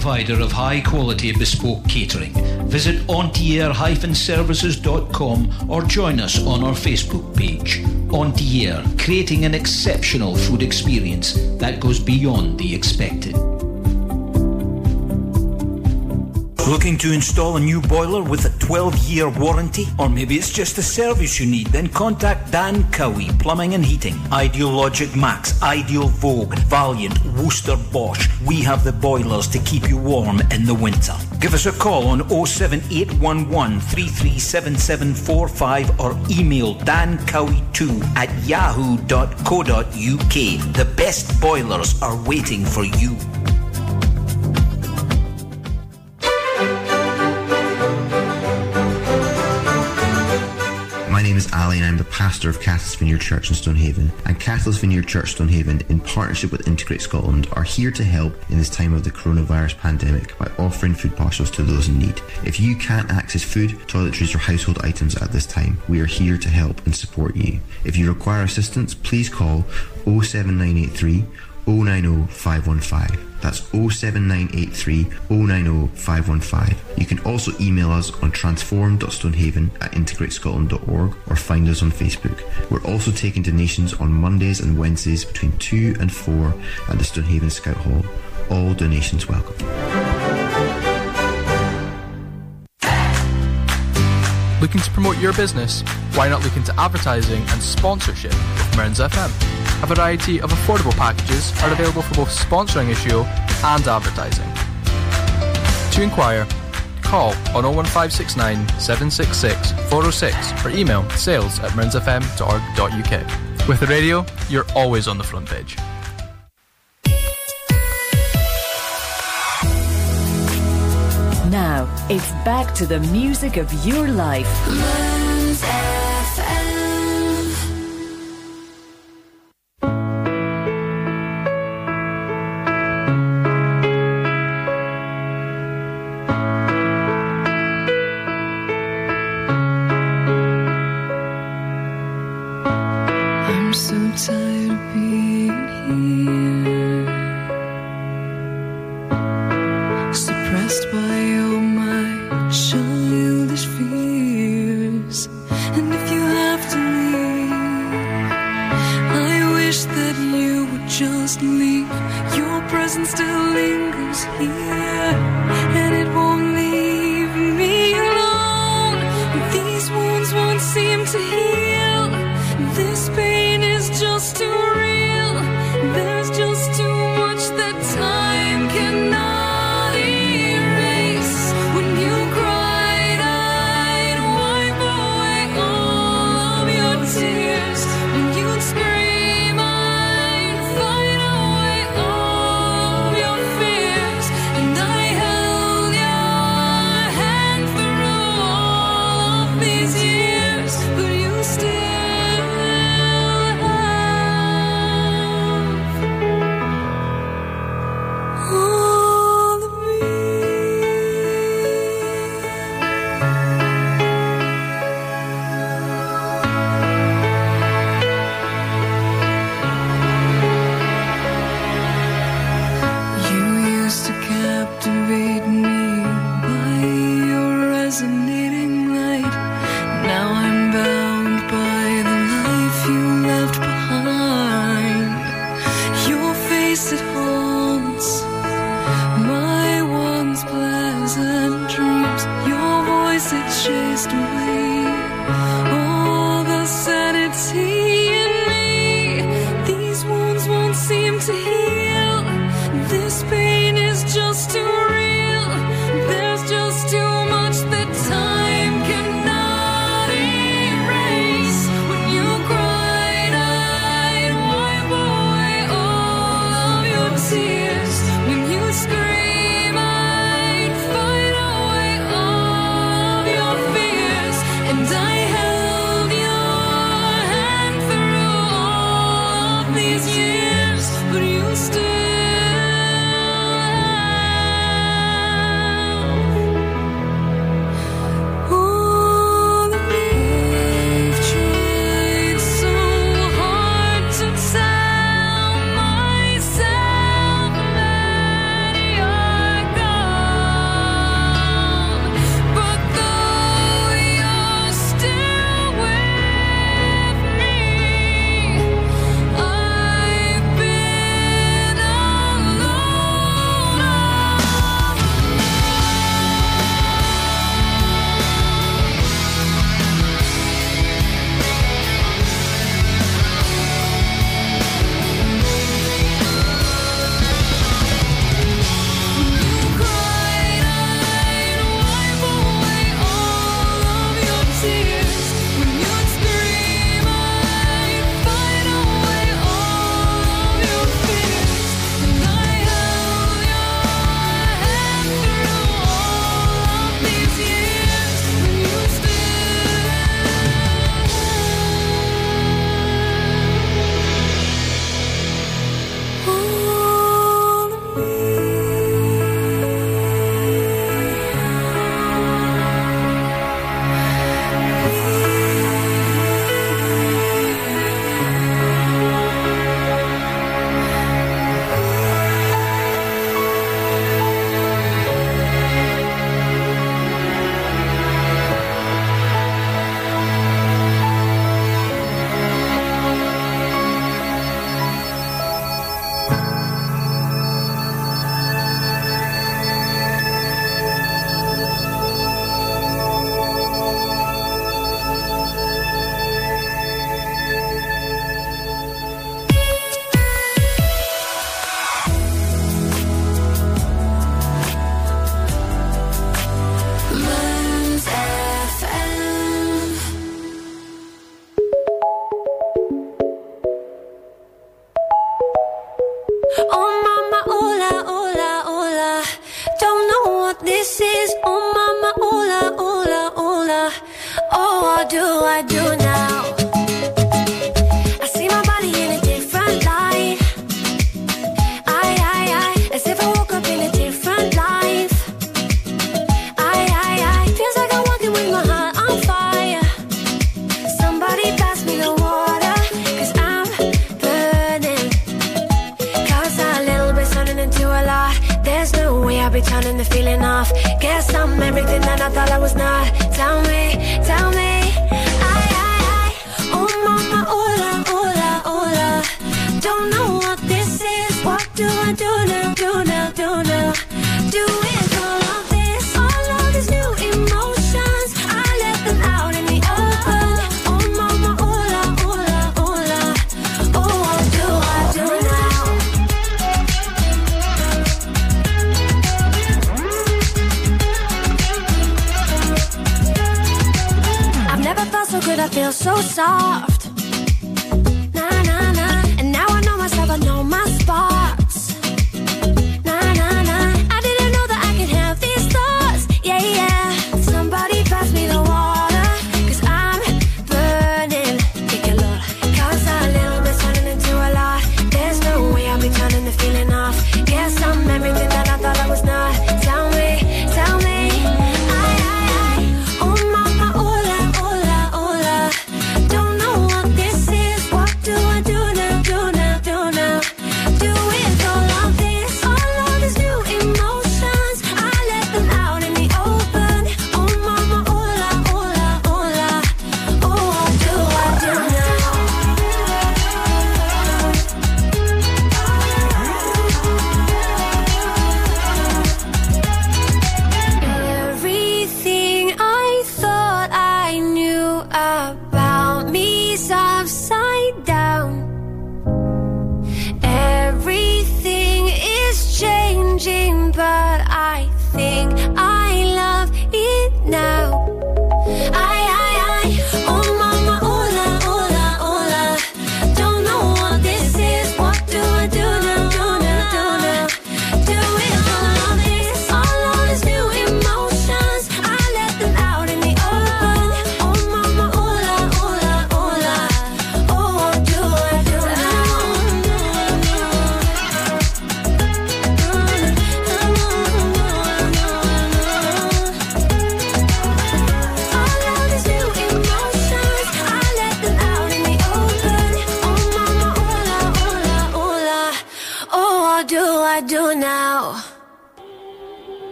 provider of high quality bespoke catering. Visit ontier-services.com or join us on our Facebook page. Ontier, creating an exceptional food experience that goes beyond the expected. Looking to install a new boiler with a 12 year warranty? Or maybe it's just a service you need? Then contact Dan Cowie, Plumbing and Heating, Ideal Logic Max, Ideal Vogue, Vaillant, Worcester Bosch. We have the boilers to keep you warm in the winter. Give us a call on 07811 337745 or email dancowie2 at yahoo.co.uk. The best boilers are waiting for you. Ali and I'm the pastor of Catalyst Vineyard Church in Stonehaven. And Catalyst Vineyard Church Stonehaven, in partnership with Integrate Scotland, are here to help in this time of the coronavirus pandemic by offering food parcels to those in need. If you can't access food, toiletries or household items at this time, we are here to help and support you. If you require assistance, please call 07983 090 515. That's 07983 090 515. You can also email us on transform.stonehaven at integratescotland.org or find us on Facebook. We're also taking donations on Mondays and Wednesdays between 2 and 4 at the Stonehaven Scout Hall. All donations welcome. Looking to promote your business? Why not look into advertising and sponsorship with Mearns FM? A variety of affordable packages are available for both sponsoring a show and advertising. To inquire, call on 01569 766 406 or email sales at mearnsfm.org.uk. With the radio, you're always on the front page. Now, it's back to the music of your life.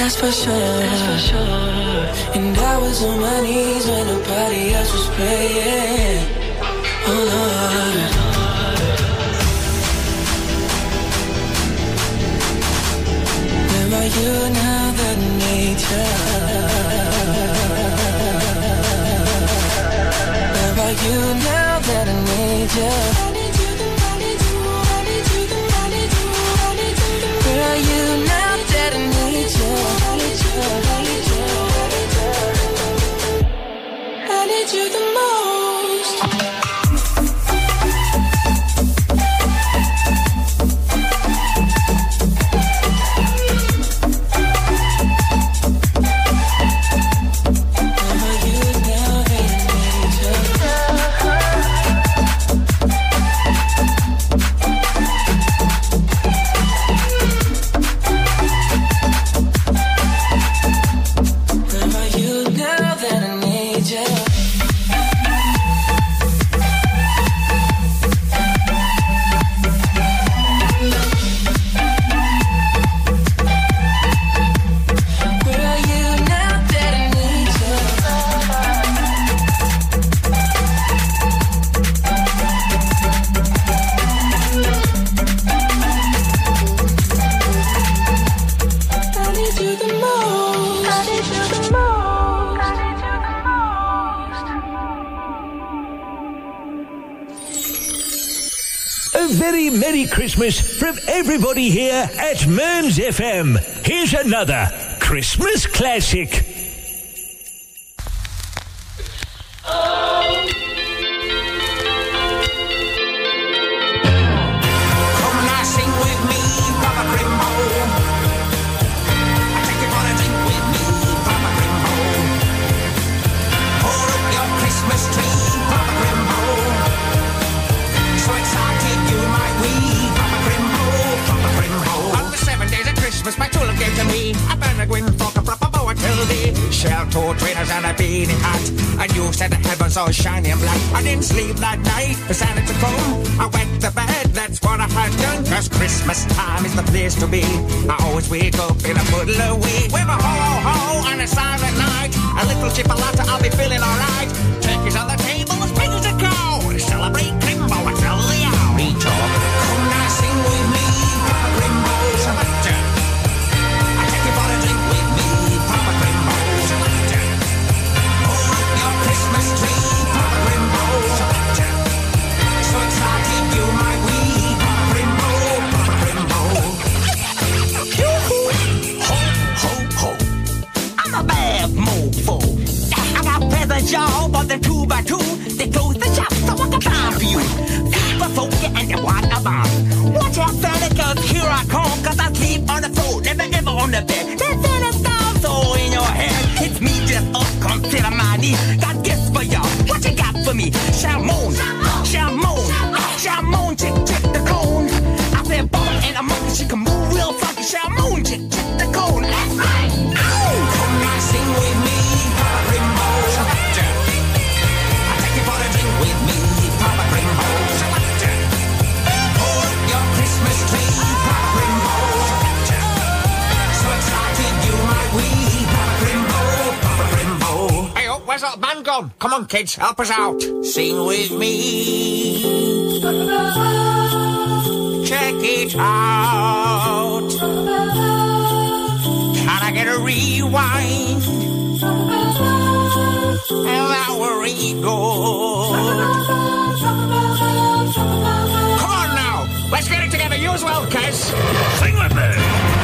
that's for sure. That's for sure. And I was on my knees when nobody else was praying. Oh Lord. Where are you now that nature? Where are you now that I need you? here at Mearns FM. Here's another Christmas classic. that night beside to come. I went to bed, that's what I had done. Cause Christmas time is the place to be. I always wake up in a puddle of wee. With a ho ho on a silent night. A little chip a lot Where's that man gone? Come on, kids, help us out. Sing with me. Check it out. Can I get a rewind? And that were good. Come on now, let's get it together. You as well, Kes. Sing with me.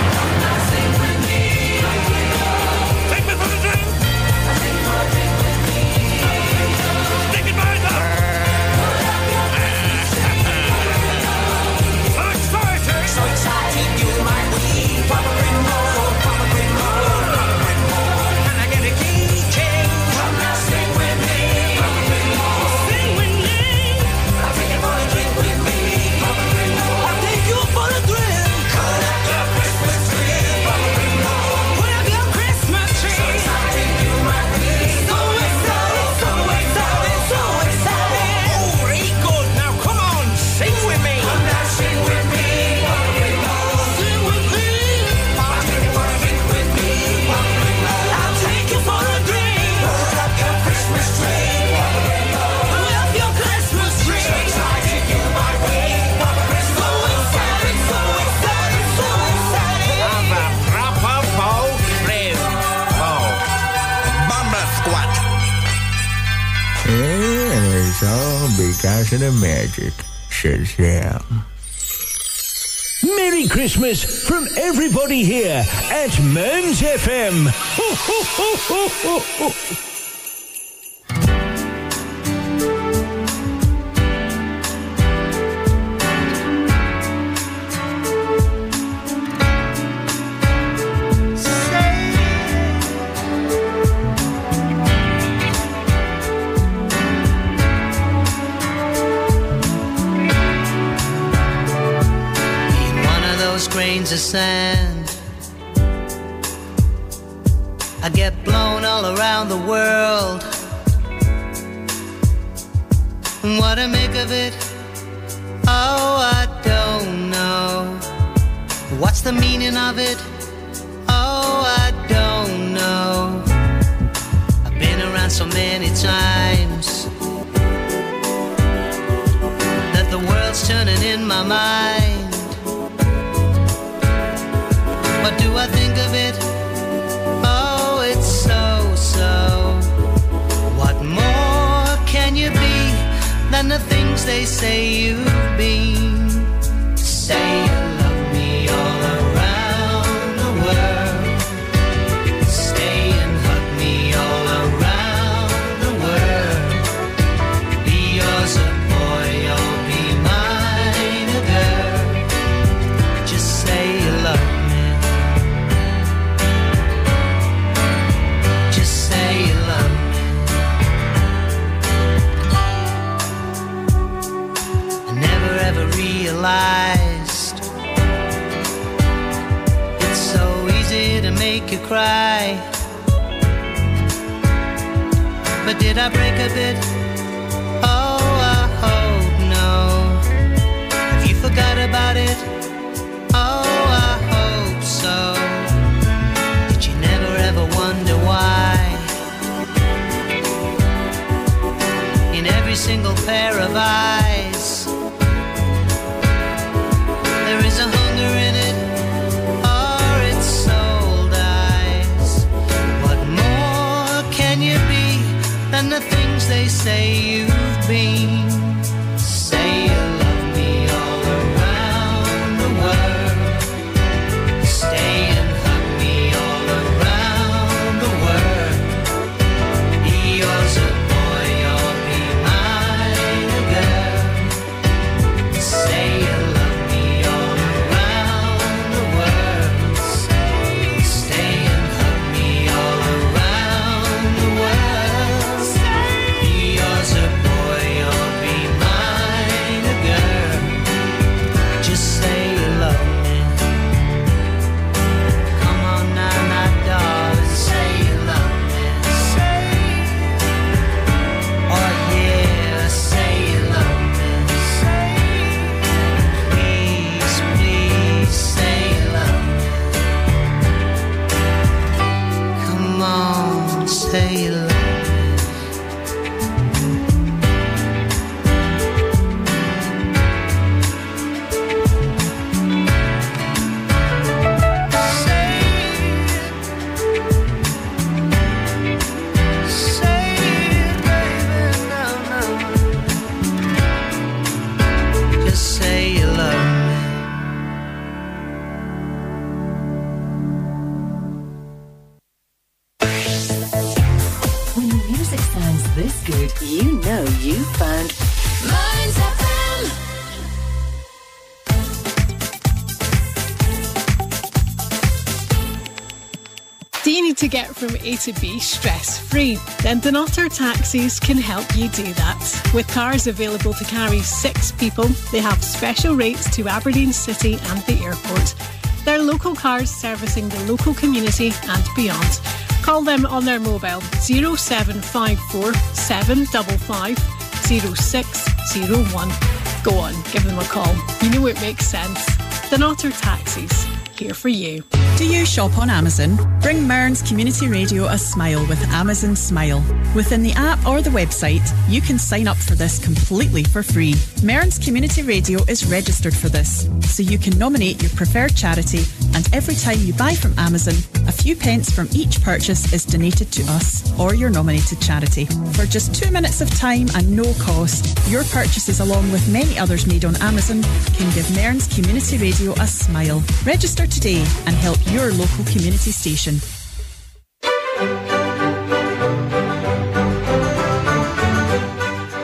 Magic. Merry Christmas from everybody here at Mearns FM. sand. pair of eyes. There is a hunger in it, or its soul dies. What more can you be than the things they say you've been? A to B stress free, then Donato Taxis can help you do that. With cars available to carry six people, they have special rates to Aberdeen City and the airport. They're local cars servicing the local community and beyond. Call them on their mobile 0754 755 0601. Go on, give them a call. You know it makes sense. The Otter Taxis, here for you. Do you shop on Amazon? Bring Mearns Community Radio a smile with Amazon Smile. Within the app or the website, you can sign up for this completely for free. Mearns Community Radio is registered for this, so you can nominate your preferred charity, and every time you buy from Amazon, a few pence from each purchase is donated to us or your nominated charity. For just two minutes of time and no cost, your purchases, along with many others made on Amazon, can give Mearns Community Radio a smile. Register today and help your local community station.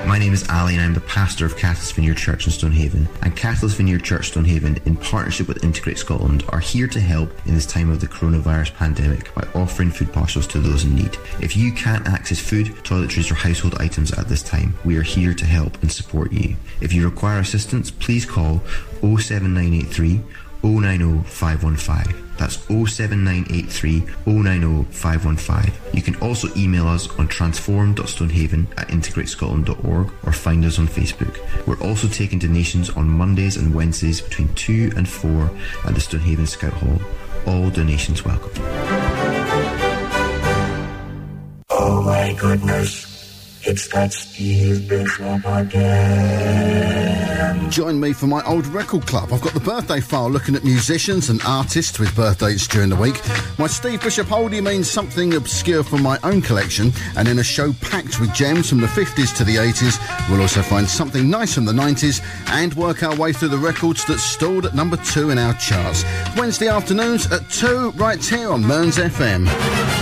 My name is Ali and I'm the pastor of Catalyst Vineyard Church in Stonehaven. And Catalyst Vineyard Church Stonehaven, in partnership with Integrate Scotland, are here to help in this time of the coronavirus pandemic by offering food parcels to those in need. If you can't access food, toiletries or household items at this time, we are here to help and support you. If you require assistance, please call 07983 090 515. That's 07983 090 515. You can also email us on transform.stonehaven at integratescotland.org or find us on Facebook. We're also taking donations on Mondays and Wednesdays between 2 and 4 at the Stonehaven Scout Hall. All donations welcome. Oh my goodness. It's that Steve Bishop again. Join me for my old record club. I've got the birthday file looking at musicians and artists with birthdays during the week. My Steve Bishop oldie means something obscure from my own collection, and in a show packed with gems from the 50s to the 80s, we'll also find something nice from the 90s and work our way through the records that stalled at number two in our charts. Wednesday afternoons at 2, right here on Mearns FM.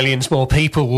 Millions more people will